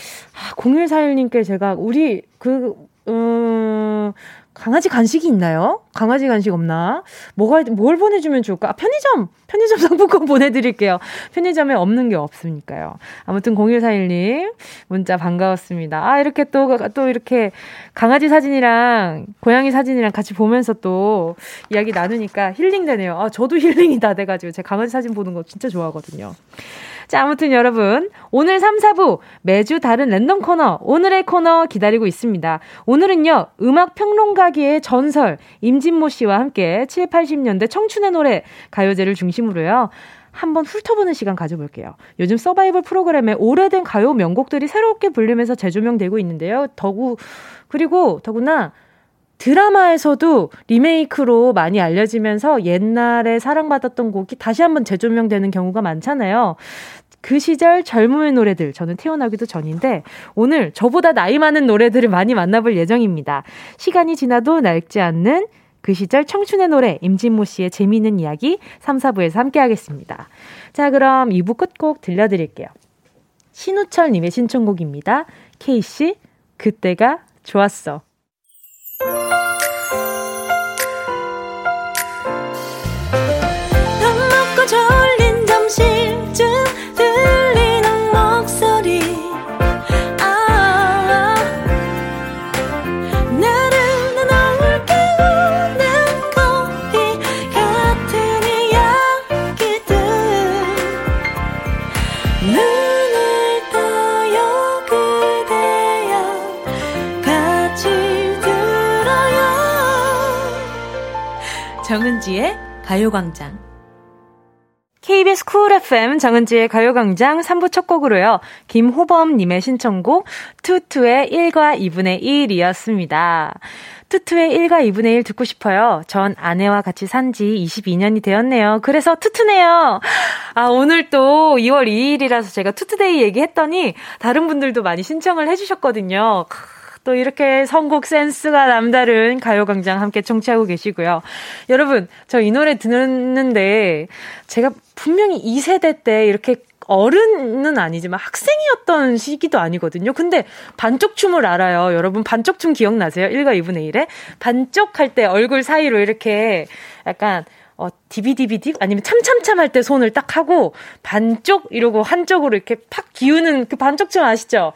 0141님께 제가 우리 그 음, 강아지 간식이 있나요? 강아지 간식 없나? 뭐가, 뭘 보내주면 좋을까? 아, 편의점! 편의점 상품권 보내드릴게요. 편의점에 없는 게 없으니까요. 아무튼 0141님, 문자 반가웠습니다. 아, 이렇게 또, 또 이렇게 강아지 사진이랑 고양이 사진이랑 같이 보면서 또 이야기 나누니까 힐링되네요. 아, 저도 힐링이 다 돼가지고 제가 강아지 사진 보는 거 진짜 좋아하거든요. 자, 아무튼 여러분, 오늘 3, 4부 매주 다른 랜덤 코너, 오늘의 코너 기다리고 있습니다. 오늘은요, 음악 평론가계의 전설, 임진모 씨와 함께 7, 80년대 청춘의 노래, 가요제를 중심으로요. 한번 훑어보는 시간 가져볼게요. 요즘 서바이벌 프로그램에 오래된 가요 명곡들이 새롭게 불리면서 재조명되고 있는데요. 더구, 그리고 더구나 드라마에서도 리메이크로 많이 알려지면서 옛날에 사랑받았던 곡이 다시 한번 재조명되는 경우가 많잖아요. 그 시절 젊음의 노래들, 저는 태어나기도 전인데, 오늘 저보다 나이 많은 노래들을 많이 만나볼 예정입니다. 시간이 지나도 낡지 않는 그 시절 청춘의 노래, 임진모 씨의 재미있는 이야기 3, 4부에서 함께 하겠습니다. 자, 그럼 2부 끝곡 들려드릴게요. 신우철님의 신청곡입니다. 케이씨, 그때가 좋았어. 정은지의 가요광장. KBS Cool FM 정은지의 가요광장 3부 첫 곡으로요. 김호범님의 신청곡 투투의 1과 2분의 1이었습니다. 투투의 1과 2분의 1 듣고 싶어요. 전 아내와 같이 산 지 22년이 되었네요. 그래서 two two네요. 아, 오늘 또 2월 2일이라서 제가 two two day 얘기했더니 다른 분들도 많이 신청을 해주셨거든요. 또 이렇게 선곡 센스가 남다른 가요광장 함께 청취하고 계시고요. 여러분, 저 이 노래 듣는데 제가 분명히 2세대 때 이렇게 어른은 아니지만 학생이었던 시기도 아니거든요. 근데 반쪽 춤을 알아요. 여러분 반쪽 춤 기억나세요? 1과 2분의 1에? 반쪽 할 때 얼굴 사이로 이렇게 약간 어, 디비디비디? 아니면 참참참 할 때 손을 딱 하고, 반쪽 이러고 한쪽으로 이렇게 팍 기우는 그 반쪽 춤 아시죠?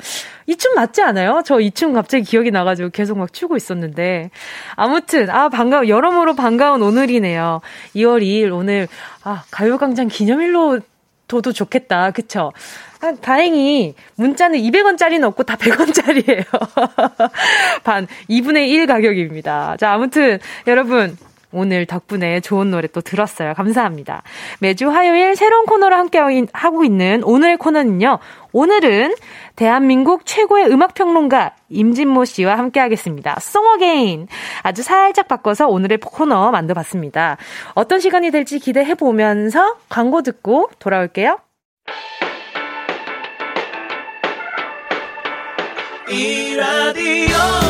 이 춤 맞지 않아요? 저 이 춤 갑자기 기억이 나가지고 계속 막 추고 있었는데. 아무튼, 아, 반가워, 여러모로 반가운 오늘이네요. 2월 2일 오늘, 아, 가요광장 기념일로 둬도 좋겠다. 그쵸? 아, 다행히 문자는 200원짜리는 없고 다 100원짜리예요. 반 2분의 1 가격입니다. 자, 아무튼 여러분 오늘 덕분에 좋은 노래 또 들었어요. 감사합니다. 매주 화요일 새로운 코너를 함께 하고 있는 오늘의 코너는요. 오늘은 대한민국 최고의 음악평론가 임진모 씨와 함께 하겠습니다. 송어게인. 아주 살짝 바꿔서 오늘의 코너 만들어봤습니다. 어떤 시간이 될지 기대해 보면서 광고 듣고 돌아올게요. 이 라디오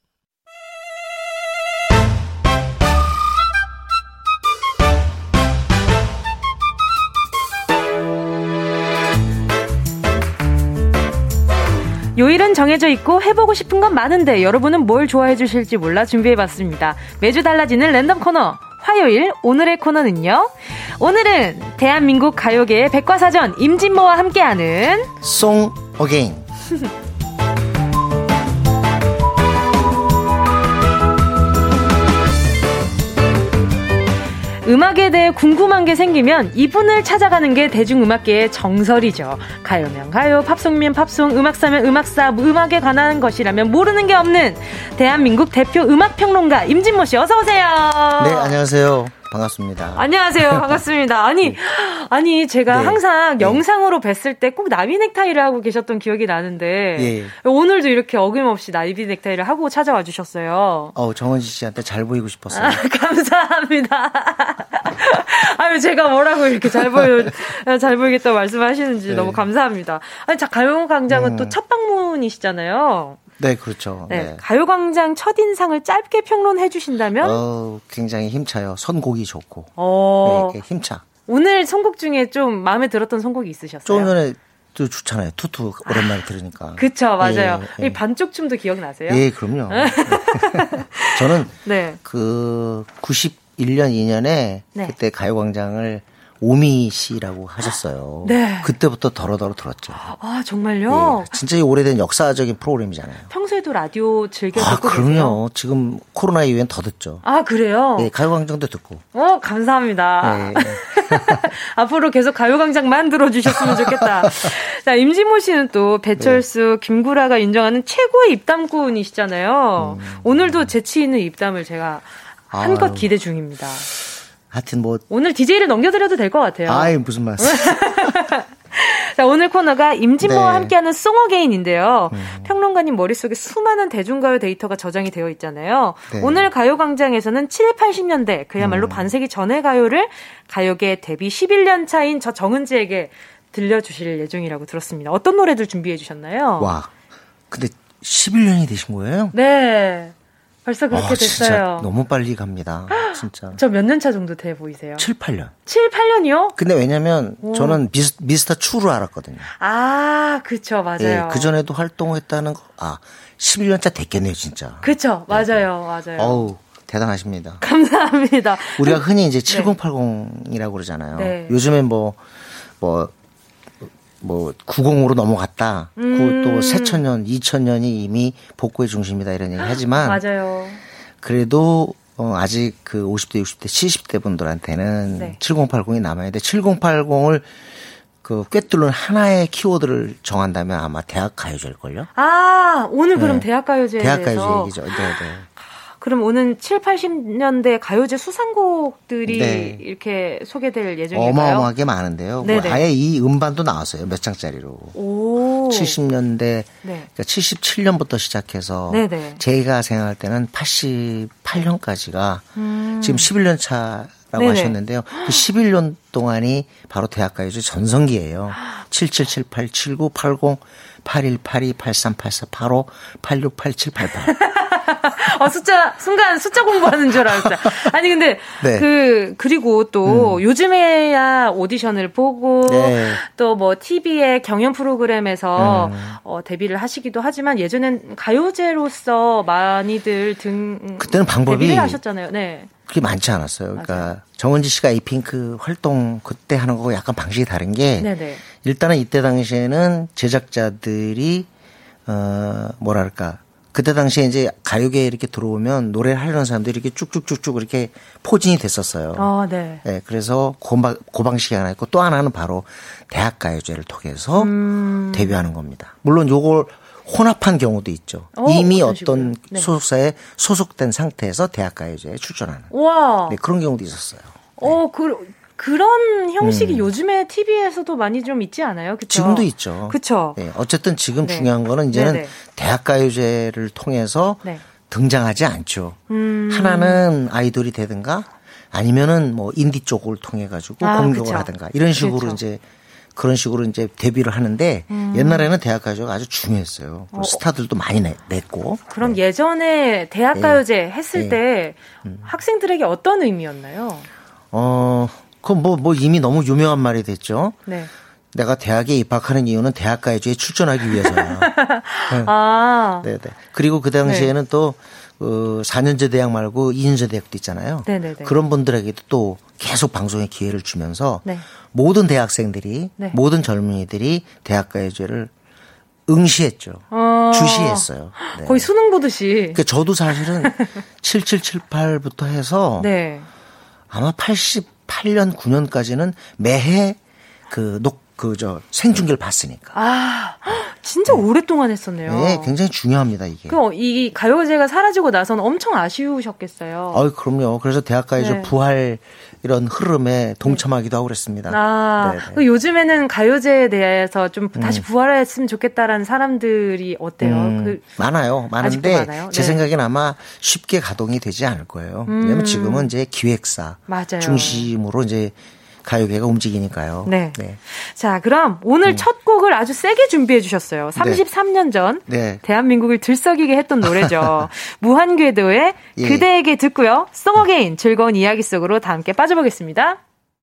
요일은 정해져 있고 해보고 싶은 건 많은데 여러분은 뭘 좋아해 주실지 몰라 준비해봤습니다. 매주 달라지는 랜덤 코너. 화요일 오늘의 코너는요. 오늘은 대한민국 가요계의 백과사전 임진모와 함께하는 송 어게인 음악에 대해 궁금한 게 생기면 이분을 찾아가는 게 대중음악계의 정설이죠. 가요면 가요, 팝송면 팝송, 음악사면 음악사, 음악에 관한 것이라면 모르는 게 없는 대한민국 대표 음악평론가 임진모 씨 어서 오세요. 네 안녕하세요 반갑습니다 안녕하세요. 반갑습니다. 아니, 아니, 제가 네. 항상 네. 영상으로 뵀을 때 꼭 나비 넥타이를 하고 계셨던 기억이 나는데, 예. 오늘도 이렇게 어김없이 나비 넥타이를 하고 찾아와 주셨어요. 어 정원지 씨한테 잘 보이고 싶었어요 아, 감사합니다. 아유, 제가 뭐라고 이렇게 잘 보여, 잘 보이겠다고 말씀하시는지 네. 너무 감사합니다. 아니, 자, 가요광장은 음. 또첫 방문이시잖아요. 네 그렇죠 네. 네. 가요광장 첫인상을 짧게 평론해 주신다면, 어 굉장히 힘차요 선곡이 좋고 어, 네, 힘차 오늘 선곡 중에 좀 마음에 들었던 선곡이 있으셨어요? 조금 전에 또 좋잖아요 투투 오랜만에 들으니까 그쵸, 맞아요. 예, 예. 이 반쪽 춤도 기억나세요? 예 그럼요 저는 네. 그 91년 2년에 네. 그때 가요광장을 오미 씨라고 하셨어요. 네. 그때부터 더러더러 들었죠. 아, 정말요? 예, 진짜 이 오래된 역사적인 프로그램이잖아요. 평소에도 라디오 즐겨 아, 듣고 계세요? 그럼요. 지금 코로나 이후엔 더 듣죠. 아, 그래요? 예, 가요광장도 듣고. 어, 감사합니다. 예. 앞으로 계속 가요광장만 들어주셨으면 좋겠다. 자, 임진모 씨는 또 배철수, 네. 김구라가 인정하는 최고의 입담꾼이시잖아요. 음. 오늘도 재치 있는 입담을 제가 한껏 아유. 기대 중입니다. 하여튼 뭐, 오늘 DJ를 넘겨드려도 될 것 같아요. 아이, 무슨 말씀. 자, 오늘 코너가 임진모와 네. 음. 함께하는 송어게인인데요. 평론가님 머릿속에 수많은 대중가요 데이터가 저장이 되어 있잖아요. 네. 음. 오늘 가요광장에서는 7, 80년대, 그야말로 반세기 전의 가요를 가요계 데뷔 11년 차인 저 정은지에게 들려주실 예정이라고 들었습니다. 어떤 노래들 준비해 주셨나요? 와. 근데 11년이 되신 거예요? 네. 벌써 그렇게 아, 됐어요. 너무 빨리 갑니다. 진짜. 저 몇 년 차 정도 돼 보이세요? 7, 8년. 7, 8년이요? 근데 왜냐면 저는 미스, 미스터 추로 알았거든요. 아, 그쵸, 맞아요. 예, 그전에도 활동했다는 거, 아, 11년 차 됐겠네요, 진짜. 그쵸, 맞아요, 맞아요. 어우, 대단하십니다. 감사합니다. 우리가 흔히 이제 7080이라고 그러잖아요. 네. 요즘엔 뭐, 뭐, 뭐, 90으로 넘어갔다. 음. 그또 새천년, 2000년이 이미 복고의 중심이다 이런 얘기 하지만. 맞아요. 그래도, 어, 아직 그 50대, 60대, 70대 분들한테는 네. 7080이 남아야 돼. 7080을 그 꿰뚫는 하나의 키워드를 정한다면 아마 대학 가요제일걸요? 아, 오늘 그럼 네. 대학 가요제에 대학 대해서 가요제 얘기죠. 네, 네. 그럼 오늘 7, 80년대 가요제 수상곡들이 네. 이렇게 소개될 예정인가요? 어마어마하게 많은데요. 뭐 네네. 아예 이 음반도 나왔어요. 몇 장짜리로. 오. 70년대, 네. 그러니까 77년부터 시작해서 네네. 제가 생각할 때는 88년까지가 지금 11년 차 라고 음. 네네. 하셨는데요. 그 11년 동안이 바로 대학 가요제 전성기예요. 7778, 79, 80, 81, 82, 83, 84, 85, 86, 87, 88. 어, 숫자, 순간 숫자 공부하는 줄 알았어요. 아니, 근데, 네. 음. 그, 그리고 또, 요즘에야 오디션을 보고, 네. 또 뭐, TV의 경연 프로그램에서, 음. 어, 데뷔를 하시기도 하지만, 예전엔 가요제로서 많이들 등, 그때는 방법이 데뷔를 하셨잖아요. 네. 그게 많지 않았어요. 그러니까 정은지 씨가 에이핑크 활동 그때 하는 거고 약간 방식이 다른 게 네네. 일단은 이때 당시에는 제작자들이 어 뭐랄까 그때 당시에 이제 가요계에 이렇게 들어오면 노래를 하려는 사람들이 이렇게 쭉쭉쭉쭉 이렇게 포진이 됐었어요. 아, 네. 네, 그래서 고방, 고방식이 하나 있고 또 하나는 바로 대학가요제를 통해서 음. 데뷔하는 겁니다. 물론 요걸 혼합한 경우도 있죠. 어, 이미 어떤? 네. 소속사에 소속된 상태에서 대학가요제에 출전하는 와. 네, 그런 경우도 있었어요. 어, 그, 그런 형식이 요즘에 TV에서도 많이 좀 있지 않아요? 그쵸? 지금도 있죠. 그쵸. 네, 어쨌든 지금 네. 중요한 거는 이제는 네네. 대학가요제를 통해서 네. 등장하지 않죠. 음. 하나는 아이돌이 되든가 아니면은 뭐 인디 쪽을 통해 가지고 아, 공격을 그쵸. 하든가 이런 식으로 그렇죠. 이제 그런 식으로 이제 데뷔를 하는데 음. 옛날에는 대학가요제가 아주 중요했어요. 뭐 어. 스타들도 많이 내- 냈고. 그럼 예전에 대학가요제 네. 했을 네. 때 학생들에게 어떤 의미였나요? 어, 그 뭐, 뭐 이미 너무 유명한 말이 됐죠. 네. 내가 대학에 입학하는 이유는 대학가요제에 출전하기 위해서야. 아. 네네. 그리고 그 당시에는 또, 어, 4년제 대학 말고 2년제 대학도 있잖아요. 네네네. 그런 분들에게도 또 계속 방송에 기회를 주면서 네. 모든 대학생들이, 네. 모든 젊은이들이 대학가요제를 응시했죠. 어. 주시했어요. 네. 거의 수능 보듯이. 그 저도 사실은 7778부터 해서 네. 아마 88년, 9년까지는 매해 그 녹, 그, 저, 생중계를 봤으니까. 아, 진짜 오랫동안 했었네요. 네, 굉장히 중요합니다, 이게. 그럼 이 가요제가 사라지고 나서는 엄청 아쉬우셨겠어요. 어이, 그럼요. 그래서 대학가요제 네. 부활 이런 흐름에 동참하기도 하고 그랬습니다. 아, 네네. 그 요즘에는 가요제에 대해서 좀 다시 부활했으면 좋겠다라는 사람들이 어때요? 음, 그, 많아요. 많은데 많아요? 제 네. 생각엔 아마 쉽게 가동이 되지 않을 거예요. 왜냐면 음. 지금은 이제 기획사 맞아요. 중심으로 이제 가요계가 움직이니까요. 네. 자, 그럼 오늘 첫 곡을 아주 세게 준비해 주셨어요. 33년 전 음. 네. 대한민국을 들썩이게 했던 노래죠. 무한궤도의 예. 그대에게 듣고요. 송어게인 즐거운 이야기 속으로 다 함께 빠져보겠습니다.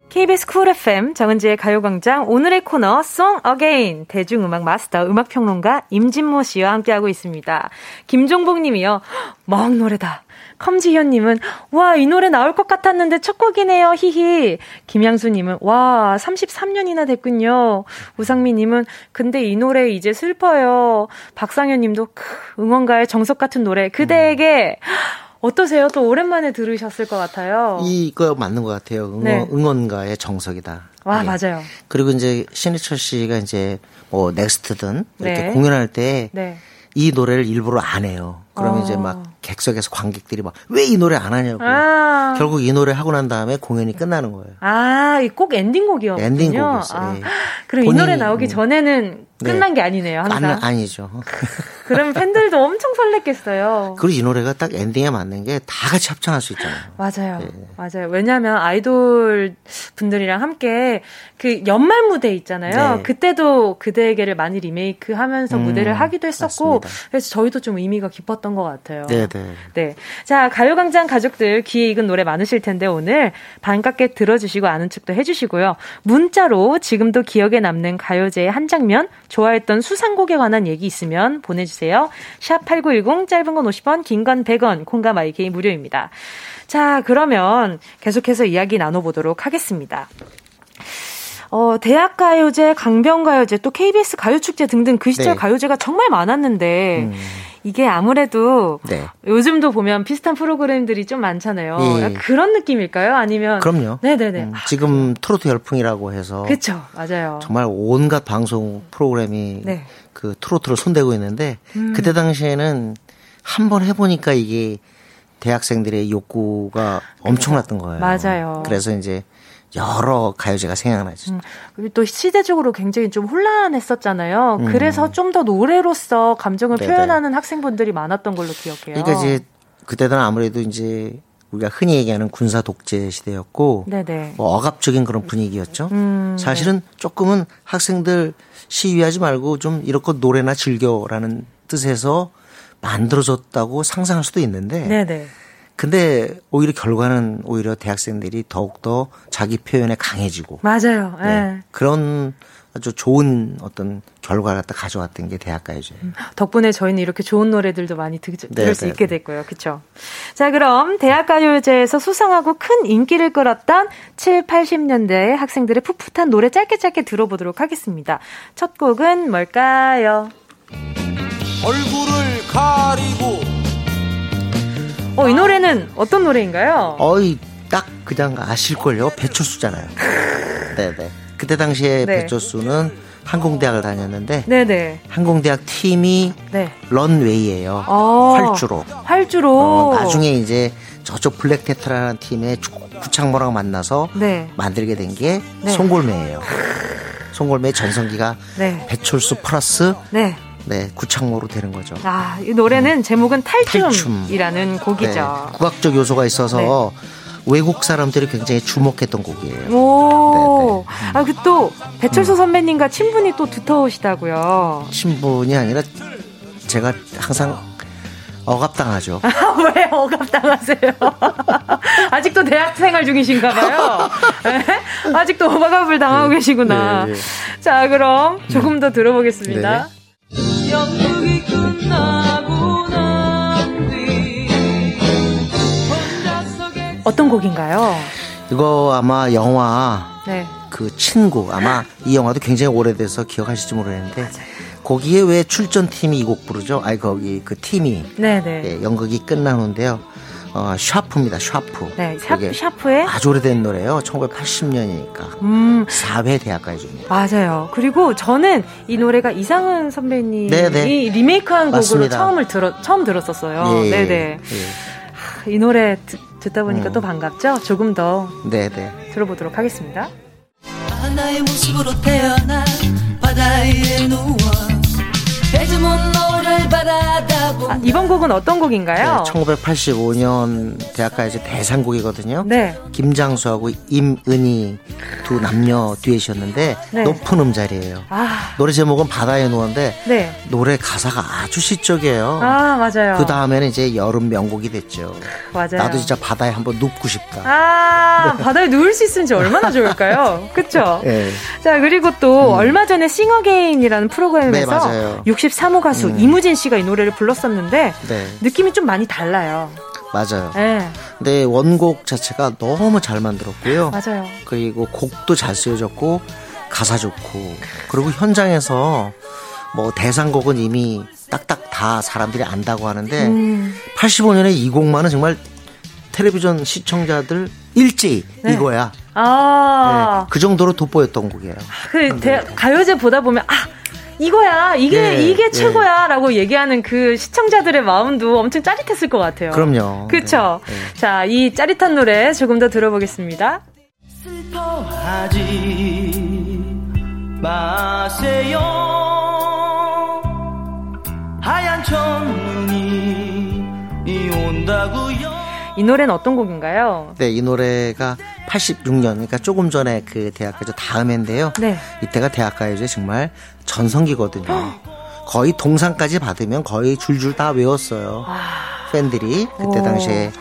KBS 쿨 FM 정은지의 가요광장 오늘의 코너 송 어게인 대중음악 마스터 음악평론가 임진모 씨와 함께하고 있습니다. 김종복 님이요. 막 노래다. 컴지현님은 와 이 노래 나올 것 같았는데 첫 곡이네요 히히 김양수님은 와 33년이나 됐군요 우상미님은 근데 이 노래 이제 슬퍼요 박상현님도 크, 응원가의 정석 같은 노래 그대에게 어떠세요 또 오랜만에 들으셨을 것 같아요 이거 맞는 것 같아요. 응원, 네. 응원가의 정석이다. 와 예. 맞아요 그리고 이제 신해철 씨가 이제 뭐 넥스트든 이렇게 네. 공연할 때이네 노래를 일부러 안 해요. 그러면 어. 이제 막 객석에서 관객들이 막 왜 이 노래 안 하냐고. 아. 결국 이 노래 하고 난 다음에 공연이 끝나는 거예요. 아, 이꼭 엔딩곡이었군요. 엔딩곡이었어요. 아, 예. 그럼 이 본인이, 노래 나오기 음. 전에는 네. 끝난 게 아니네요, 항상. 안, 아니죠. 그럼 팬들도 엄청 설렜겠어요. 그리고 이 노래가 딱 엔딩에 맞는 게 다 같이 합창할 수 있잖아요. 맞아요. 예. 맞아요. 왜냐하면 아이돌 분들이랑 함께 그 연말 무대 있잖아요. 네. 그때도 그대에게를 많이 리메이크 하면서 음, 무대를 하기도 했었고, 맞습니다. 그래서 저희도 좀 의미가 깊었던 것 같아요. 네, 네. 네. 자, 가요광장 가족들 귀에 익은 노래 많으실 텐데 오늘 반갑게 들어주시고 아는 척도 해주시고요. 문자로 지금도 기억에 남는 가요제의 한 장면, 좋아했던 수상곡에 관한 얘기 있으면 보내주세요. 샵 8910, 짧은 건 50원, 긴 건 100원, 콩과 마이케이 무료입니다. 자, 그러면 계속해서 이야기 나눠보도록 하겠습니다. 어, 대학가요제, 강변가요제, 또 KBS 가요축제 등등 그 시절 네. 가요제가 정말 많았는데, 이게 아무래도 네. 요즘도 보면 비슷한 프로그램들이 좀 많잖아요. 예. 그런 느낌일까요? 아니면 그럼요. 네네네. 음, 지금 트로트 열풍이라고 해서 그쵸, 맞아요. 정말 온갖 방송 프로그램이 네. 그 트로트를 손대고 있는데 음. 그때 당시에는 한번 해보니까 이게 대학생들의 욕구가 엄청났던 거예요. 맞아요. 그래서 이제 여러 가요제가 생각나죠. 음, 그리고 또 시대적으로 굉장히 좀 혼란했었잖아요. 음. 그래서 좀 더 노래로서 감정을 네네. 표현하는 학생분들이 많았던 걸로 기억해요. 그러니까 이제 그때는 아무래도 이제 우리가 흔히 얘기하는 군사 독재 시대였고. 뭐 억압적인 그런 분위기였죠. 음, 사실은 조금은 학생들 시위하지 말고 좀 이렇게 노래나 즐겨라는 뜻에서 만들어졌다고 상상할 수도 있는데 네네. 근데 오히려 결과는 오히려 대학생들이 더욱더 자기 표현에 강해지고 맞아요. 예. 네. 그런 아주 좋은 어떤 결과를 갖다 가져왔던 게 대학가요제. 덕분에 저희는 이렇게 좋은 노래들도 많이 들, 네, 들을 수 네, 있게 네. 됐고요. 그쵸? 자, 그럼 대학가요제에서 수상하고 큰 인기를 끌었던 7, 80년대의 학생들의 풋풋한 노래 짧게 짧게 들어보도록 하겠습니다. 첫 곡은 뭘까요? 얼굴을 가리고 어, 이 노래는 어떤 노래인가요? 어이 딱 그냥 아실걸요 배철수잖아요. 네네. 그때 당시에 네. 배철수는 항공대학을 다녔는데 네네. 항공대학 팀이 네. 런웨이예요. 어, 활주로. 활주로. 어, 나중에 이제 저쪽 블랙테트라는 팀의 주- 구창모랑 만나서 네. 만들게 된게 네. 송골매예요. 송골매 전성기가 네. 배철수 플러스 네. 네 구창모로 되는 거죠. 아, 이 노래는 제목은 탈춤. 탈춤이라는 네, 곡이죠. 국악적 요소가 있어서 외국 사람들이 굉장히 주목했던 곡이에요. 오, 아, 그 또, 음. 배철수 선배님과 친분이 또 두터우시다고요. 친분이 아니라 제가 항상 억압당하죠. 왜 억압당하세요? 아직도 대학 생활 중이신가 봐요. 에? 아직도 억압을 당하고 계시구나. 네, 네. 자, 그럼 조금 더 들어보겠습니다. 어떤 곡인가요? 이거 아마 영화 네. 그 친구 아마 이 영화도 굉장히 오래돼서 기억하실지 모르겠는데 거기에 왜 출전 팀이 이 곡 부르죠? 아니 거기 그 팀이 네네. 예, 연극이 끝난 후인데요. 어, 샤프입니다. 샤프. 네, 샤, 그게 샤프의 아주 오래된 노래예요. 1980년이니까. 음, 4회 대학가요제입니다. 맞아요. 그리고 저는 이 노래가 이상은 선배님이 네네. 리메이크한 곡으로 맞습니다. 처음을 들어 처음 들었었어요. 예, 네네. 예. 이 노래 듣, 듣다 보니까 음. 또 반갑죠? 조금 더 네네. 들어보도록 하겠습니다. 하나의 모습으로 태어나 바다에 누워 아, 이번 곡은 어떤 네, 곡인가요? 1985년 대학가요제 대상곡이거든요. 네. 김장수하고 임은희 두 남녀 듀엣이었는데 네. 높은 음자리예요. 아, 노래 제목은 바다에 누웠는데 네. 노래 가사가 아주 시적이에요. 아, 맞아요. 그 다음에는 이제 여름 명곡이 됐죠. 맞아요. 나도 진짜 바다에 한번 눕고 싶다. 아, 바다에 누울 수 있으면 얼마나 좋을까요? 그쵸? 예. 자, 그리고 또 얼마 전에 싱어게인이라는 프로그램에서 네, 맞아요. 63호 가수 음. 이무진 씨가 이 노래를 불렀었는데 네, 느낌이 좀 많이 달라요. 맞아요. 네, 근데 원곡 자체가 너무 잘 만들었고요. 맞아요. 그리고 곡도 잘 쓰여졌고 가사 좋고 그리고 현장에서 뭐 대상곡은 이미 딱딱 다 사람들이 안다고 하는데 음, 85년에 이 곡만은 정말 텔레비전 시청자들 일제히 네. 이거야. 아, 네, 그 정도로 돋보였던 곡이에요. 그 대- 가요제 보다 보면 아 이거야 이게 네, 이게 네. 최고야라고 얘기하는 그 시청자들의 마음도 엄청 짜릿했을 것 같아요. 그럼요. 그쵸? 네, 네. 자, 이 짜릿한 노래 조금 더 들어보겠습니다. 슬퍼하지 마세요 하얀 첫눈이 온다고요 이 노래는 어떤 곡인가요? 네, 이 노래가 86년, 그러니까 조금 전에 그 대학가요제 다음인데요. 네. 이때가 대학가요제 정말 전성기거든요. 거의 동상까지 받으면 거의 줄줄 다 외웠어요. 팬들이 그때 오. 당시에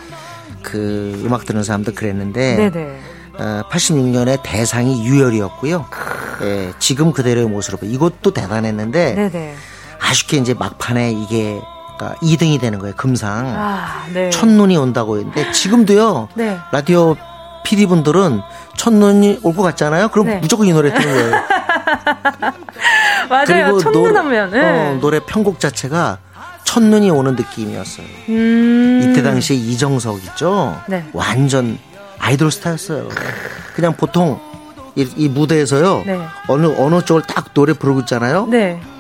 그 음악 듣는 사람도 그랬는데 네네. 어, 86년에 대상이 유열이었고요. 예, 지금 그대로의 모습으로 이것도 대단했는데 네네. 아쉽게 이제 막판에 이게 2등이 되는 거예요. 금상. 아, 네. 첫눈이 온다고 했는데 지금도요. 네. 라디오 PD 분들은 첫눈이 올 것 같잖아요. 그럼 네. 무조건 이 노래 듣는 거예요. 맞아요. 첫눈 하면. 네. 어, 노래 편곡 자체가 첫눈이 오는 느낌이었어요. 음. 이때 당시에 이정석 있죠. 네. 완전 아이돌 스타였어요. 그냥 보통 이, 이 무대에서요. 네. 어느 어느 쪽을 딱 노래 부르고 있잖아요.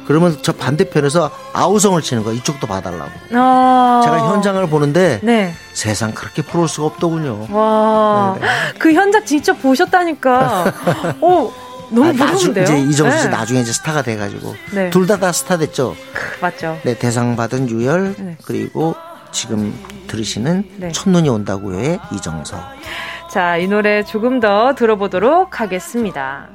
네. 그러면 저 반대편에서 아우성을 치는 거야. 이쪽도 봐달라고. 아. 제가 현장을 보는데 네. 세상 그렇게 부러울 수가 없더군요. 와. 네, 그 현장 직접 보셨다니까. 어, 너무 아, 부러운데요? 이제 이정수 씨 네. 나중에 이제 스타가 돼가지고 네. 둘다다 스타 됐죠. 맞죠. 네 대상 받은 유열 네. 그리고 지금 들으시는 네. 첫눈이 온다고요의 이정석. 자, 이 노래 조금 더 들어보도록 하겠습니다.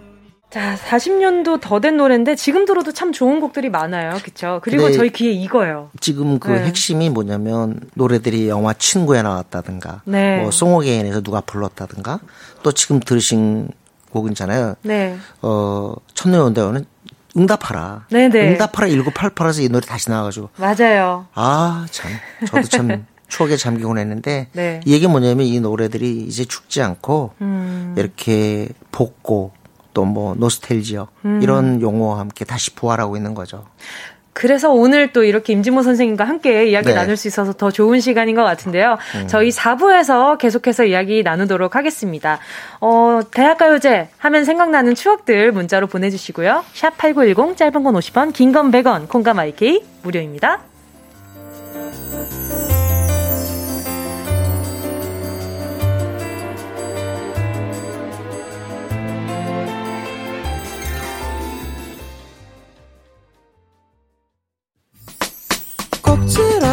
자, 40년도 더 된 노래인데 지금 들어도 참 좋은 곡들이 많아요. 그쵸? 그리고 저희 귀에 익어요. 지금 그 네. 핵심이 뭐냐면 노래들이 영화 친구에 나왔다든가 네. 뭐 송어게인에서 누가 불렀다든가 또 지금 들으신 곡이잖아요. 네. 어 온다고는 응답하라. 네네. 응답하라 1988에서 이 노래 다시 나와가지고 맞아요. 아, 참. 저도 참 추억에 잠기곤 했는데 네. 이 얘기 뭐냐면 이 노래들이 이제 죽지 않고 음. 이렇게 복고 또 뭐 노스텔지어 음. 이런 용어와 함께 다시 부활하고 있는 거죠. 그래서 오늘 또 이렇게 임진모 선생님과 함께 이야기 네. 나눌 수 있어서 더 좋은 시간인 것 같은데요. 음. 저희 4부에서 계속해서 이야기 나누도록 하겠습니다. 어, 대학가요제 하면 생각나는 추억들 문자로 보내주시고요. 샵 8910 짧은 건 50원, 긴 건 100원, 콩감 IK 무료입니다.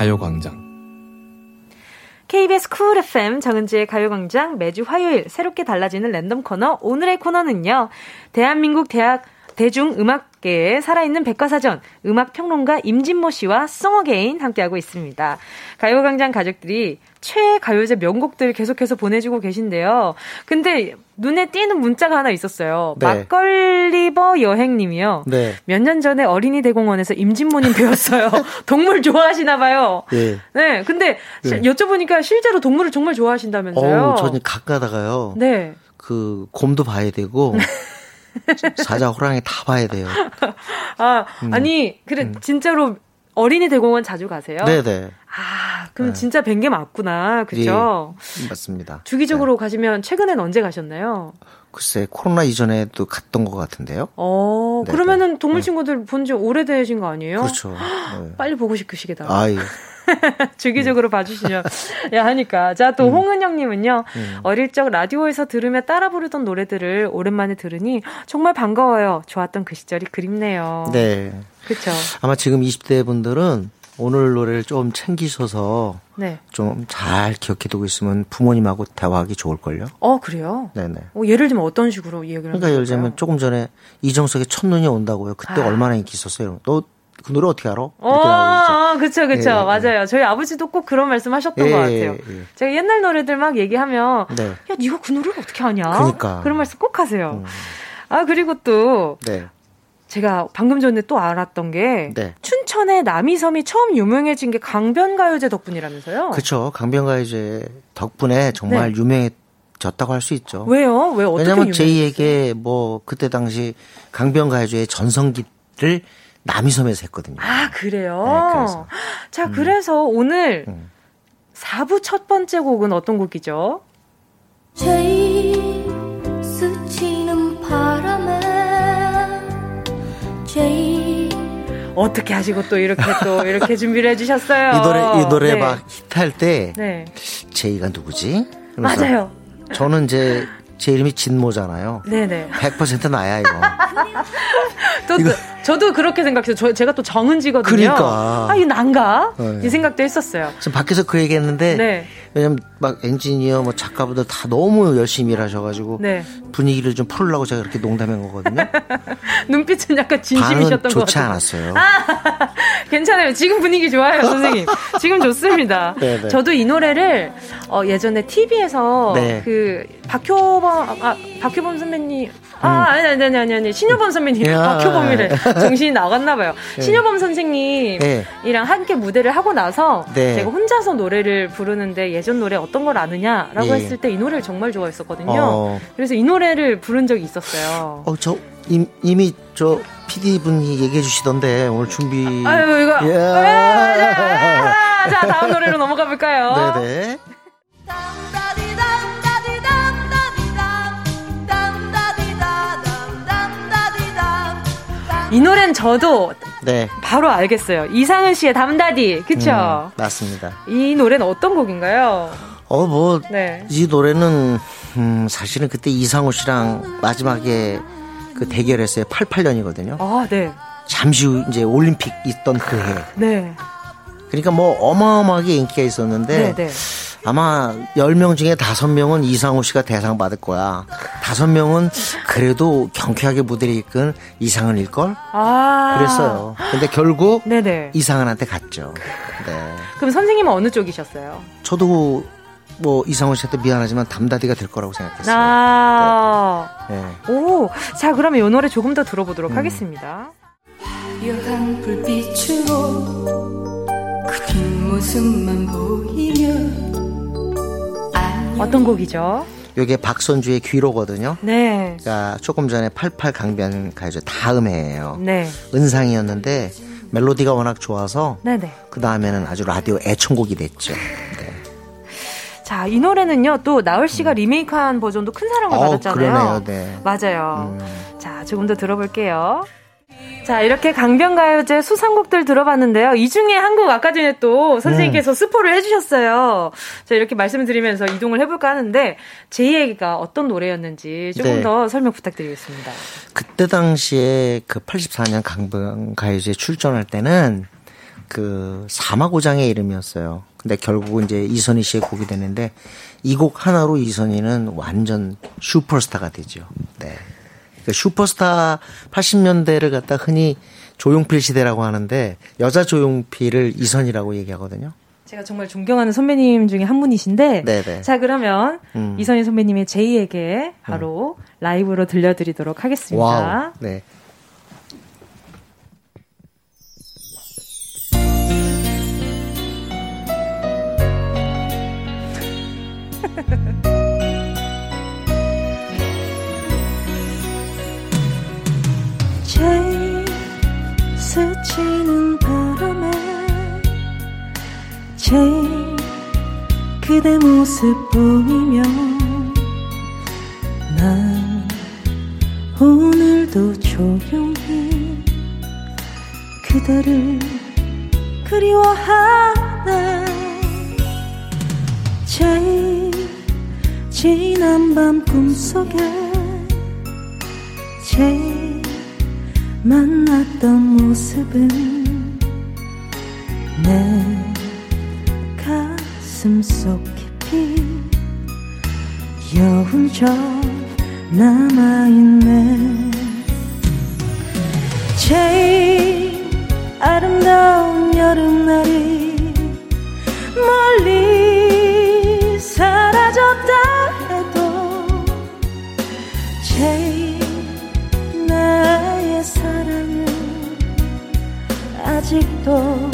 가요광장 KBS 쿨 FM 정은지의 가요광장 매주 화요일 새롭게 달라지는 랜덤 코너 오늘의 코너는요. 대한민국 대학 대중음악계에 살아있는 백과사전 음악평론가 임진모 씨와 송어게인 함께하고 있습니다. 가요광장 가족들이 최애 가요제 명곡들 계속해서 보내주고 계신데요. 근데 눈에 띄는 문자가 하나 있었어요. 네. 막걸리버 여행님이요. 네. 몇년 전에 어린이 대공원에서 임진모님 뵀어요. 동물 좋아하시나 봐요. 예. 네, 근데 시- 네. 여쭤보니까 실제로 동물을 정말 좋아하신다면서요? 어우, 저는 각 가다가요. 네. 그 곰도 봐야 되고 사자, 호랑이 다 봐야 돼요. 아, 음. 아니, 그래, 진짜로 어린이 대공원 자주 가세요? 네네. 아, 그럼 네. 진짜 뵌 게 맞구나. 그죠? 예, 맞습니다. 주기적으로 가시면 최근엔 언제 가셨나요? 글쎄 코로나 이전에도 갔던 것 같은데요. 어, 네, 그러면은 동물 친구들 본 지 오래되신 거 아니에요? 그렇죠. 네. 빨리 보고 싶으시겠다. 아이 주기적으로 봐주시면 야 하니까 자 음. 또 홍은영님은요 어릴 적 라디오에서 들으며 따라 부르던 노래들을 오랜만에 들으니 정말 반가워요 좋았던 그 시절이 그립네요 네. 그렇죠 아마 지금 20대 분들은 오늘 노래를 좀 챙기셔서 네. 좀 잘 기억해두고 있으면 부모님하고 대화하기 좋을걸요. 어 그래요 네네. 어, 예를 들면 어떤 식으로 얘기를 그러니까 예를 들면? 조금 전에 이정석의 첫눈이 온다고요. 그때 아. 얼마나 인기 있었어요. 너 그 노래 어떻게 알아? 어, 그쵸, 그쵸. 예, 예. 맞아요. 저희 아버지도 꼭 그런 말씀 하셨던 예, 것 예, 같아요. 예. 제가 옛날 노래들 막 얘기하면, 네. 야, 니가 그 노래를 어떻게 아냐? 그러니까. 음. 그런 말씀 꼭 하세요. 아, 그리고 또, 네. 제가 방금 전에 또 알았던 게 네. 춘천의 남이섬이 처음 유명해진 게 강변가요제 덕분이라면서요? 그쵸. 강변가요제 덕분에 정말 네. 유명해졌다고 할 수 있죠. 왜요? 왜 어떻게 왜냐면? 제2에게 뭐 그때 당시 강변가요제의 전성기를 남이섬에서 했거든요. 아 그래요? 네, 그래서. 자 그래서 오늘 음. 4부 첫 번째 곡은 어떤 곡이죠? 제일 어떻게 하시고 또 이렇게 또 이렇게 준비를 해주셨어요? 이 노래 이 노래 네. 막 히트할 때 네. 제이가 누구지? 맞아요. 저는 이제 제 이름이 진모잖아요. 네네. 100% 나야 이거. 또, 또 저도 그렇게 생각해요. 저, 제가 또 정은지거든요. 그러니까. 아, 이거 난가? 네. 이 생각도 했었어요. 지금 밖에서 그 얘기 했는데 네. 왜냐면 막 엔지니어 뭐 작가분들 다 너무 열심히 일하셔가지고 네. 분위기를 좀 풀으려고 제가 그렇게 농담한 거거든요. 눈빛은 약간 진심이셨던 것 좋지 같아요. 않았어요. 괜찮아요. 지금 분위기 좋아요, 선생님. 지금 좋습니다. 네네. 저도 이 노래를 어, 예전에 TV에서 네. 그 박효범 아 박효범 선배님 아 아니 아니 아니 아니 아니 신효범 선배님 음. 야. 박효범이래 정신이 나갔나 봐요. 네. 신효범 선생님이랑 네. 함께 무대를 하고 나서 네. 제가 혼자서 노래를 부르는데 예전 노래 어떤 걸 아느냐라고 예. 했을 때 이 노래를 정말 좋아했었거든요. 어. 그래서 이 노래를 부른 적이 있었어요. 어, 저 임, 이미 저 PD 분이 얘기해 주시던데 오늘 준비. 아유 이거 예. 아, 자 다음 노래로 넘어가 볼까요? 네네. 이 노래는 저도 네. 바로 알겠어요. 이상은 씨의 담다디, 그쵸? 음, 맞습니다. 이 노래는 어떤 곡인가요? 어, 뭐, 네. 이 노래는, 음, 사실은 그때 이상호 씨랑 마지막에 그 대결했어요. 88년이거든요. 아, 네. 잠시 후 이제 올림픽 있던 그 해. 네. 그러니까 뭐 어마어마하게 인기가 있었는데 네, 네. 아마 10명 중에 5명은 이상호 씨가 대상 받을 거야. 5명은 그래도 경쾌하게 무대를 이끈 이상은일걸? 아. 그랬어요. 근데 결국 네네. 이상은한테 갔죠. 네. 그럼 선생님은 어느 쪽이셨어요? 저도 뭐 이상호 씨한테 미안하지만 담다디가 될 거라고 생각했어요. 아. 네. 오. 자, 그러면 이 노래 조금 더 음. 들어보도록 하겠습니다. 여한 불빛으로 그 뒷모습만 보이면 어떤 곡이죠? 이게 박선주의 귀로거든요. 네. 그러니까 조금 전에 88 강변 가요제 다음 해예요. 네. 은상이었는데 멜로디가 워낙 좋아서 네네. 그 다음에는 아주 라디오 애청곡이 됐죠. 자, 이 노래는요, 또 나얼 씨가 리메이크한 버전도 큰 사랑을 어, 받았잖아요. 그러네요, 네. 맞아요. 자, 조금 더 들어볼게요. 자, 이렇게 강변가요제 수상곡들 들어봤는데요. 이 중에 한 곡 아까 전에 또 선생님께서 스포를 해주셨어요. 자, 이렇게 말씀을 드리면서 이동을 해볼까 하는데, 제 얘기가 어떤 노래였는지 조금 네. 더 설명 부탁드리겠습니다. 그때 당시에 그 84년 강변가요제 출전할 때는 그 4막 5장의 이름이었어요. 근데 결국은 이제 이선희 씨의 곡이 되는데 이 곡 하나로 이선희는 완전 슈퍼스타가 되죠. 네. 그 슈퍼스타 80년대를 갖다 흔히 조용필 시대라고 하는데 여자 조용필을 이선희라고 얘기하거든요. 제가 정말 존경하는 선배님 중에 한 분이신데, 네네. 자, 그러면 음. 이선희 선배님의 제이에게 바로 라이브로 들려드리도록 하겠습니다. 와우. 네. 제일 그대 모습 보이면 난 오늘도 조용히 그대를 그리워하네. 제일 지난 밤 꿈속에 제일 만났던 모습은 내 가슴 속 깊이 여운 적 남아있네. 제일 아름다운 여름날이 멀리 사라졌다 해도 제일 나의 사랑은 아직도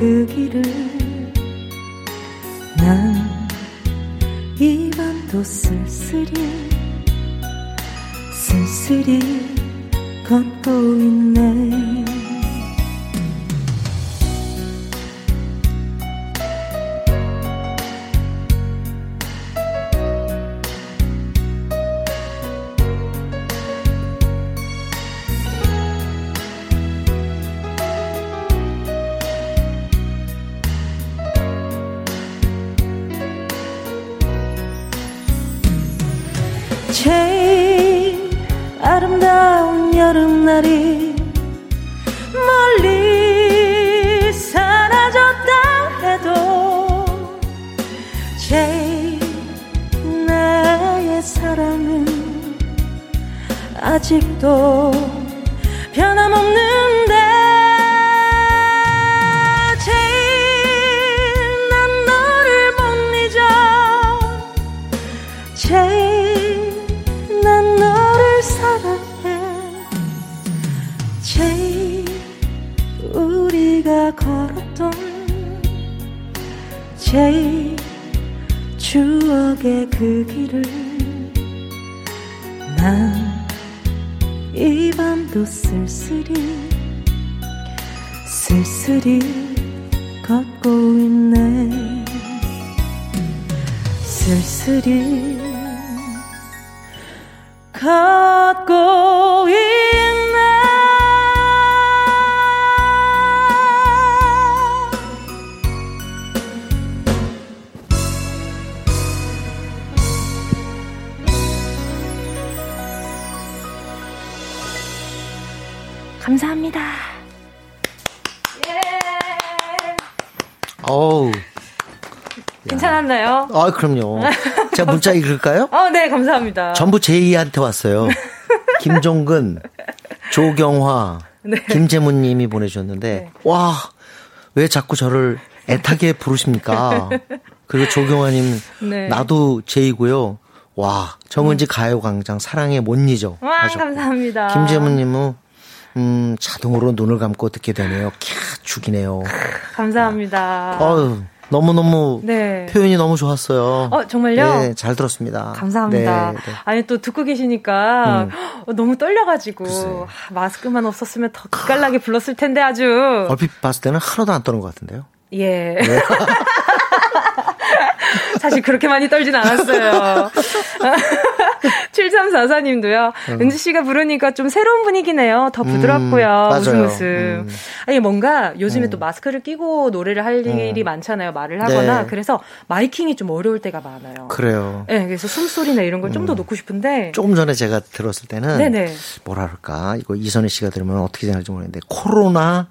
그 길을 난 이 밤도 쓸쓸히 쓸쓸히 걷고 있네 제일 추억의 그 길을 난 이 밤도 쓸쓸히 쓸쓸히 걷고 있네. 쓸쓸히 걷고 있네 감사합니다. 어우. 괜찮았나요? 아, 그럼요. 제가 문자 읽을까요? 어, 네, 감사합니다. 전부 제이한테 왔어요. 김종근, 조경화, 네. 김재문 님이 보내주셨는데, 와, 왜 자꾸 저를 애타게 부르십니까? 그리고 조경아님 네. 나도 제이고요. 와 정은지 가요광장 사랑에 못 잊어. 와, 하셨고. 감사합니다. 김재문 님은 음 자동으로 눈을 감고 듣게 되네요. 캬 죽이네요. 감사합니다. 어유 너무 너무 네. 표현이 너무 좋았어요. 어, 정말요? 네, 잘 들었습니다. 감사합니다. 네, 네. 아니 또 듣고 계시니까 음. 어, 너무 떨려가지고 아, 마스크만 없었으면 더 기깔나게 불렀을 텐데 아주 얼핏 봤을 때는 하나도 안 떠는 것 같은데요. 예. 사실 그렇게 많이 떨진 않았어요. 7344님도요. 음. 은지 씨가 부르니까 좀 새로운 분위기네요. 더 부드럽고요. 음. 웃음 웃음. 음. 아니 뭔가 요즘에 또 마스크를 끼고 노래를 할 일이 음. 많잖아요. 말을 하거나 네. 그래서 마이킹이 좀 어려울 때가 많아요. 그래요. 네, 그래서 숨소리나 이런 걸 좀 더 놓고 싶은데. 조금 전에 제가 들었을 때는 네네. 뭐라 그럴까 이거 이선희 씨가 들으면 어떻게 생각할지 모르겠는데 코로나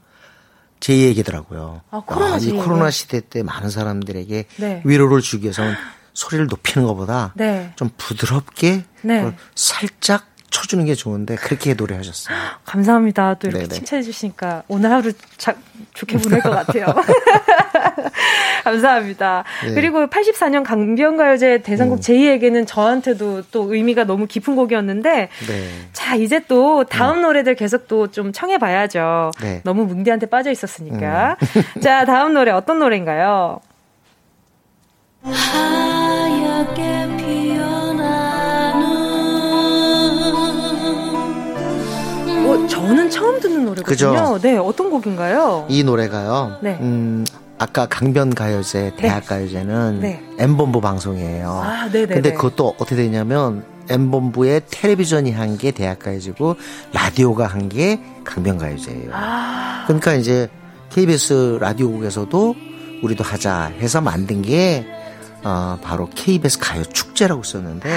제 얘기더라고요. 아, 코로나 이제 얘기. 코로나 시대 때 많은 사람들에게 네. 위로를 주기 위해서는 소리를 높이는 것보다 네. 좀 부드럽게 네. 살짝 쳐주는 게 좋은데 그렇게 노래하셨어요. 감사합니다. 또 이렇게 네네. 칭찬해 주시니까 오늘 하루 자, 좋게 보낼 것 같아요. 감사합니다. 네. 그리고 84년 강변가요제 대상곡 음. 제2에게는 저한테도 또 의미가 너무 깊은 곡이었는데 네. 자 이제 또 다음 노래들 계속 또 좀 청해봐야죠. 네. 너무 뭉디한테 빠져 있었으니까. 자 다음 노래 어떤 노래인가요? 하얗게 저는 처음 듣는 노래거든요. 그죠? 네 어떤 곡인가요? 이 노래가요. 네. 음, 아까 강변 가요제, 대학가요제는 네. M본부 방송이에요. 아, 네네네. 근데 그것도 어떻게 되냐면 M본부의 텔레비전이 한 게 대학 가요제고 라디오가 한 게 강변 가요제예요. 아. 그러니까 이제 KBS 라디오국에서도 우리도 하자 해서 만든 게 어, 바로 KBS 가요 축제라고 썼는데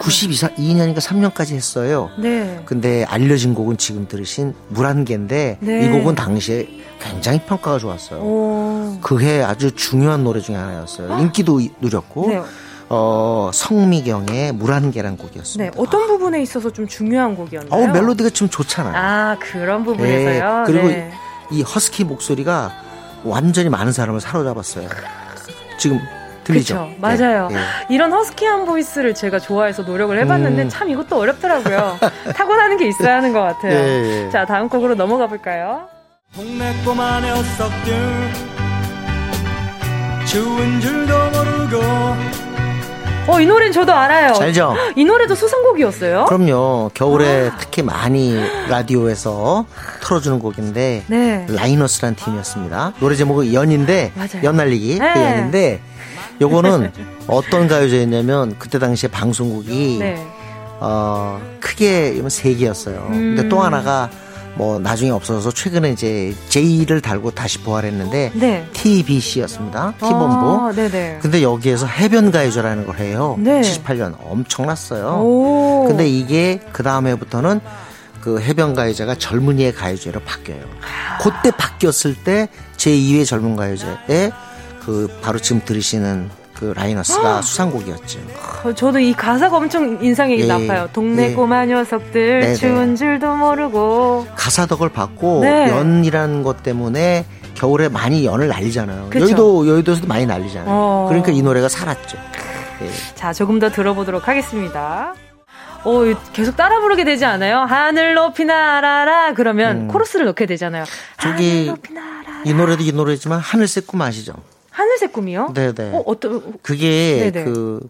92년인가 3년까지 했어요. 네. 근데 알려진 곡은 지금 들으신 물안개인데 네. 이 곡은 당시에 굉장히 평가가 좋았어요. 오. 그게 아주 중요한 노래 중에 하나였어요. 인기도 이- 누렸고 네. 어, 성미경의 물안개란 곡이었습니다. 네, 어떤 부분에 있어서 좀 중요한 곡이었나요? 어우 멜로디가 좀 좋잖아요. 아, 그런 부분에서요. 네, 그리고 네. 이 허스키 목소리가 완전히 많은 사람을 사로잡았어요. 지금 들리죠? 그쵸, 맞아요. 예, 예. 이런 허스키한 보이스를 제가 좋아해서 노력을 해봤는데 음. 참 이것도 어렵더라고요. 타고나는 게 있어야 하는 것 같아요. 예, 예. 자, 다음 곡으로 넘어가 볼까요? 동네 꼬마 녀석들 추운 줄도 모르고 어, 이 노래는 저도 알아요. 알죠? 이 노래도 수상곡이었어요? 그럼요. 겨울에 특히 많이 라디오에서 틀어주는 곡인데 네. 라이너스란 팀이었습니다. 노래 제목은 연인데 맞아요. 연날리기 네. 그 연인데 요거는 어떤 가요제였냐면 그때 당시에 방송국이 네. 어 크게 세 개였어요. 근데 음. 또 하나가 뭐 나중에 없어져서 최근에 이제 J를 달고 다시 부활했는데 네. TBC였습니다. T본부. 아. 근데 여기에서 해변 가요제라는 걸 해요. 네. 78년 엄청났어요. 오. 근데 이게 그 다음 해부터는 그 해변 가요제가 젊은이의 가요제로 바뀌어요. 그때 바뀌었을 때 제2회 젊은 가요제에 그 바로 지금 들으시는 그 라이너스가 수상곡이었죠. 어, 저도 이 가사가 엄청 인상이 예, 나빠요. 동네 예. 꼬마 녀석들 네네. 추운 줄도 모르고. 가사 덕을 받고 네. 연이라는 것 때문에 겨울에 많이 연을 날리잖아요. 그쵸. 여의도 여의도에서도 많이 날리잖아요. 어. 그러니까 이 노래가 살았죠. 예. 자, 조금 더 들어보도록 하겠습니다. 오, 계속 따라 부르게 되지 않아요? 하늘 높이 날아라. 그러면 음. 코러스를 넣게 되잖아요. 저기 이 노래도 이 노래지만 하늘색 꿈 아시죠? 하늘색 꿈이요? 네네. 어, 어떤, 그게 네네. 그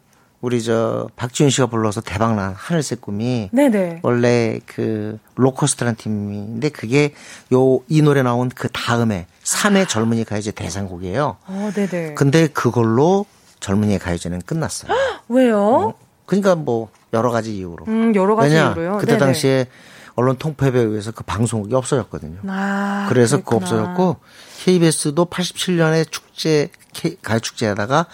우리 저 박지윤 씨가 불러서 대박난 하늘색 꿈이 네네. 원래 그 로커스트라는 팀인데 그게 요 이 노래 나온 그 다음에 3회 젊은이 가요제 대상곡이에요. 어, 네네. 근데 그걸로 젊은이 가요제는 끝났어요. 왜요? 그러니까 뭐 여러 가지 이유로. 음, 여러 가지 왜냐 이유로요? 그때 네네. 당시에 언론 통폐에 의해서 그 방송국이 없어졌거든요. 아, 그래서 그거 그랬구나. 없어졌고 KBS도 87년에 축 제 K- 가요 축제 하다가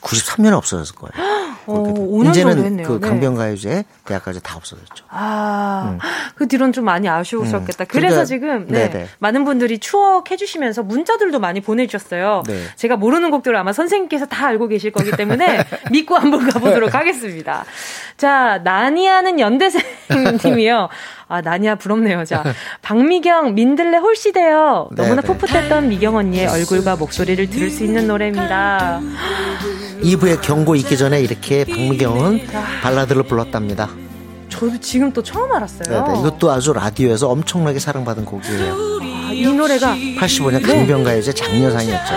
93년에 없어졌을 거예요. 어, 5년 이제는. 그 네. 강변가요제 대학가요제 다 없어졌죠. 아, 음. 그 뒤로는 좀 많이 아쉬우셨겠다. 음. 그래서 그러니까, 지금 네. 많은 분들이 추억해 주시면서 문자들도 많이 보내주셨어요. 네. 제가 모르는 곡들을 아마 선생님께서 다 알고 계실 거기 때문에 믿고 한번 가보도록 하겠습니다. 자, 나니아는 연대생님이요. 아, 나니아 부럽네요. 자, 박미경, 민들레 홀시대요. 너무나 네네. 풋풋했던 미경 언니의 얼굴과 목소리를 들을 수 있는 노래입니다. 2부의 경고 있기 전에 이렇게 박미경은 발라드를 불렀답니다. 저도 지금 또 처음 알았어요. 네네. 이것도 아주 라디오에서 엄청나게 사랑받은 곡이에요. 아, 이 노래가 85년 네. 강변가요제 장려상이었죠.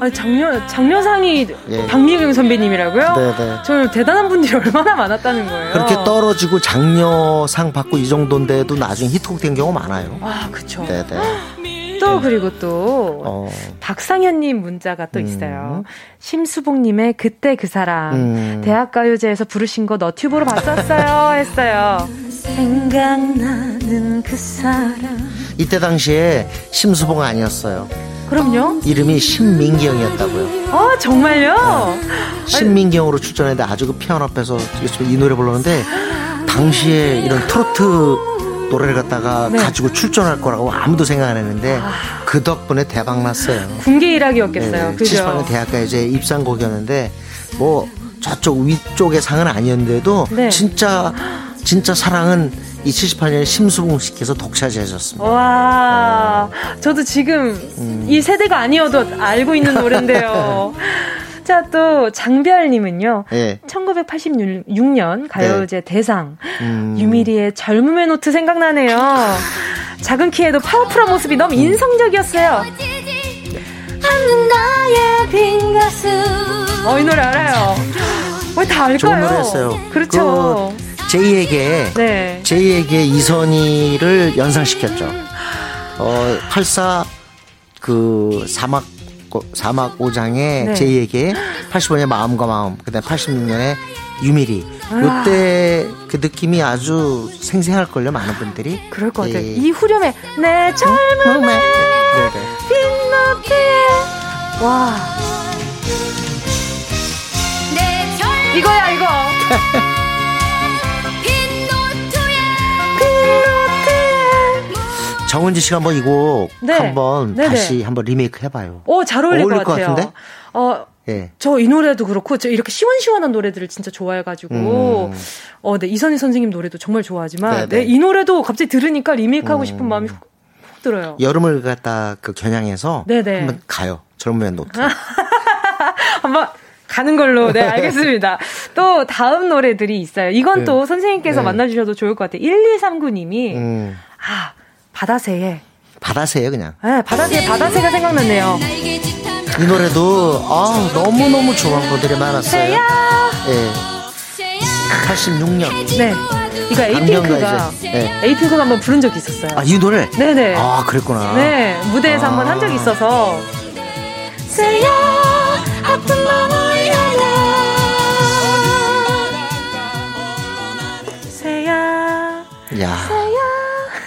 아니 장려 장려상이 예. 박미경 선배님이라고요? 네네. 저 대단한 분들이 얼마나 많았다는 거예요. 그렇게 떨어지고 장려상 받고 이 정도인데도 나중에 히트곡 된 경우 많아요. 아, 그쵸. 네네. 또 그리고 또 어, 박상현님 문자가 또 있어요. 심수봉님의 그때 그 사람 음. 대학가요제에서 부르신 거 너튜브로 봤었어요 했어요. 생각나는 그 사람. 이때 당시에 심수봉 아니었어요. 그럼요. 이름이 신민경이었다고요. 아 정말요? 신민경으로 출전했는데 아주 그 피아노 앞에서 이 노래 불렀는데 당시에 이런 트로트 노래를 갖다가 네. 가지고 출전할 거라고 아무도 생각 안 했는데 그 덕분에 대박 났어요. 군계 일학이었겠어요. 네, 그죠? 78년 대학가요제 입상곡이었는데 뭐 저쪽 위쪽의 상은 아니었는데도 네. 진짜 진짜 사랑은 이 78년에 심수봉 씨께서 독차지하셨습니다. 와, 저도 지금 음. 이 세대가 아니어도 알고 있는 노래인데요. 자, 또 장별님은요. 예. 1986년 가요제 대상 음. 유미리의 젊음의 노트 생각나네요. 작은 키에도 파워풀한 모습이 음. 너무 인상적이었어요. 가슴 어, 이 노래 알아요. 왜 다 알까요? 좋은 노래였어요. 그렇죠. 그 제이에게 네. 제이에게 이선희를 연상시켰죠. 어, 84그 사막 사막 오장의 네. 제이에게 85년 마음과 마음, 그다음 86년에 유미리. 아. 요때 그 느낌이 아주 생생할 걸요, 많은 분들이. 그럴 것 같아요. 예. 이 후렴에 내 젊음의 네네. 빈노트에 와내 젊은 이거야 이거 정은지 씨가 한번 이곡 네. 한번 네네. 다시 한번 리메이크 해봐요. 오, 잘 어울릴, 어울릴 것것 같아요. 같은데? 어, 예. 저 이 노래도 그렇고, 저 이렇게 시원시원한 노래들을 진짜 좋아해가지고, 음. 어, 네, 이선희 선생님 노래도 정말 좋아하지만, 네네. 네, 이 노래도 갑자기 들으니까 리메이크하고 음. 싶은 마음이 훅, 훅 들어요. 여름을 갖다 그 겨냥해서 네네. 한번 가요. 젊음의 노트. 한번 가는 걸로, 네, 알겠습니다. 또 다음 노래들이 있어요. 이건 네. 또 선생님께서 네. 만나주셔도 좋을 것 같아요. 1239님이, 음. 아, 바다새에, 바다새요 그냥. 네, 바다새, 바다새가 생각났네요. 이 노래도 아 너무 너무 좋아하는 분들이 많았어요. 새야! 예. 86년. 네. 이거 에이핑크가. 네. 에이핑크가 한번 부른 적이 있었어요. 아 이 노래. 네네. 아 그랬구나. 네, 무대에서 아. 한번 한 적이 있어서. 새야,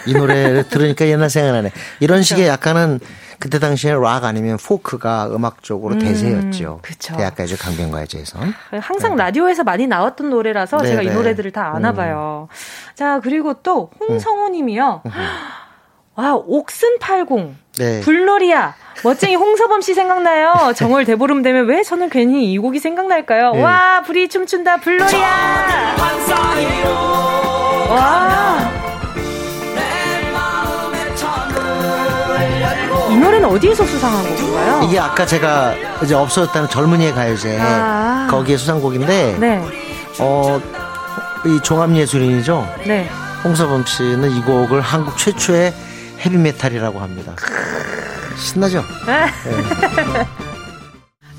이 노래를 들으니까 옛날 생각나네. 이런 식의 약간은 그때 당시에 락 아니면 포크가 음악적으로 음, 대세였죠. 그쵸. 대학가요제 강변가요제에선. 항상 라디오에서 많이 나왔던 노래라서 제가 이 네네. 노래들을 다 아나 봐요. 자, 그리고 또 홍성호 님이요. 와, 옥슨 80. 네. 불놀이야. 멋쟁이 홍서범 씨 생각나요. 정월 대보름 되면 왜 저는 괜히 이 곡이 생각날까요? 네. 와, 불이 춤춘다. 불놀이야. 와. 노래는 어디에서 수상한 곡인가요? 이게 아까 제가 이제 없어졌다는 젊은이의 가요제 아. 거기에 수상곡인데 네, 어, 이 종합예술인이죠. 네. 홍서범 씨는 이 곡을 한국 최초의 헤비메탈이라고 합니다. 신나죠? 네.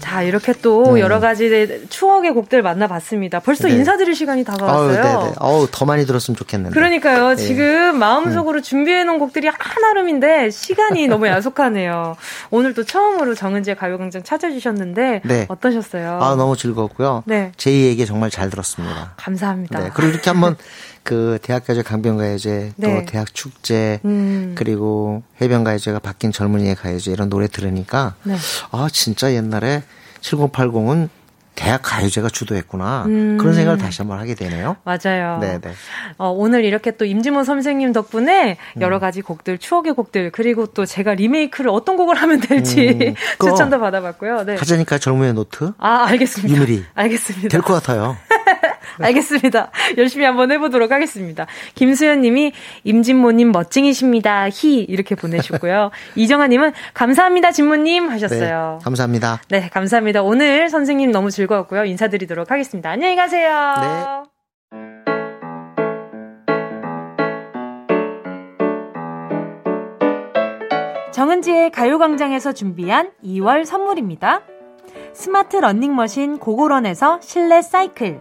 자, 이렇게 또 음. 여러 가지 추억의 곡들 만나봤습니다. 벌써 네. 인사드릴 시간이 다가왔어요. 아우, 네네. 어우, 더 많이 들었으면 좋겠는데. 그러니까요. 예. 지금 마음속으로 준비해 놓은 곡들이 한아름인데 시간이 너무 야속하네요. 오늘 또 처음으로 정은지의 가요광장 찾아주셨는데 네. 어떠셨어요? 아, 너무 즐거웠고요. 네. 제이 얘기 정말 잘 들었습니다. 감사합니다. 네. 그리고 이렇게 한번 그 대학가요제 강변가요제 또 네. 대학 축제 음. 그리고 해변가요제가 바뀐 젊은이의 가요제 이런 노래 들으니까 네. 아 진짜 옛날에 7080은 대학 가요제가 주도했구나. 음. 그런 생각을 다시 한번 하게 되네요. 맞아요. 네, 네. 어, 오늘 이렇게 또 임진모 선생님 덕분에 음. 여러 가지 곡들, 추억의 곡들, 그리고 또 제가 리메이크를 어떤 곡을 하면 될지 음, 추천도 받아봤고요. 네. 하자니까 젊음의 노트 아, 알겠습니다. 유미리 알겠습니다. 될 것 같아요. 알겠습니다. 열심히 한번 해보도록 하겠습니다. 김수현 님이 임진모님 멋쟁이십니다. 히 이렇게 보내셨고요. 이정아님은 감사합니다 진모님 하셨어요. 네, 감사합니다. 네, 감사합니다. 오늘 선생님 너무 즐거웠고요. 인사드리도록 하겠습니다. 안녕히 가세요. 네. 정은지의 가요광장에서 준비한 2월 선물입니다. 스마트 러닝머신 고고런에서 실내 사이클,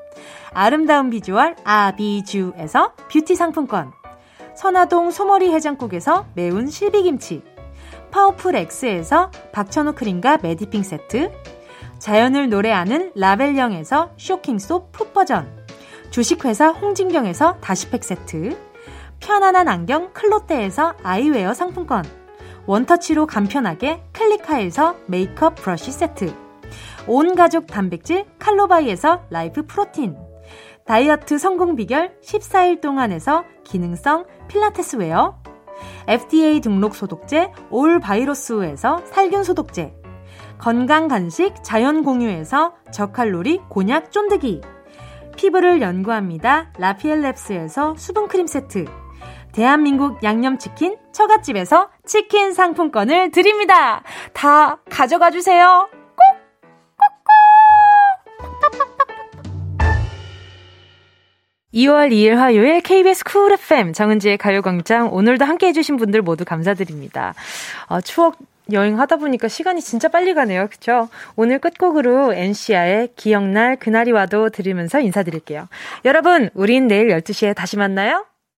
아름다운 비주얼 아비주에서 뷰티 상품권, 선화동 소머리 해장국에서 매운 실비김치, 파워풀 X에서 박찬호 크림과 메디핑 세트, 자연을 노래하는 라벨영에서 쇼킹소 풋버전, 주식회사 홍진경에서 다시팩 세트, 편안한 안경 클로떼에서 아이웨어 상품권, 원터치로 간편하게 클리카에서 메이크업 브러쉬 세트, 온 가족 단백질 칼로바이에서 라이프 프로틴, 다이어트 성공 비결 14일 동안에서 기능성 필라테스 웨어, FDA 등록 소독제 올 바이러스에서 살균 소독제, 건강 간식 자연 공유에서 저칼로리 곤약 쫀득이, 피부를 연구합니다. 라피엘랩스에서 수분크림 세트, 대한민국 양념치킨 처갓집에서 치킨 상품권을 드립니다. 다 가져가 주세요. 2월 2일 화요일 KBS 쿨 FM 정은지의 가요광장 오늘도 함께 해주신 분들 모두 감사드립니다. 어, 추억 여행 하다 보니까 시간이 진짜 빨리 가네요. 그쵸? 오늘 끝곡으로 NCA의 기억날 그날이 와도 들으면서 인사드릴게요. 여러분, 우린 내일 12시에 다시 만나요.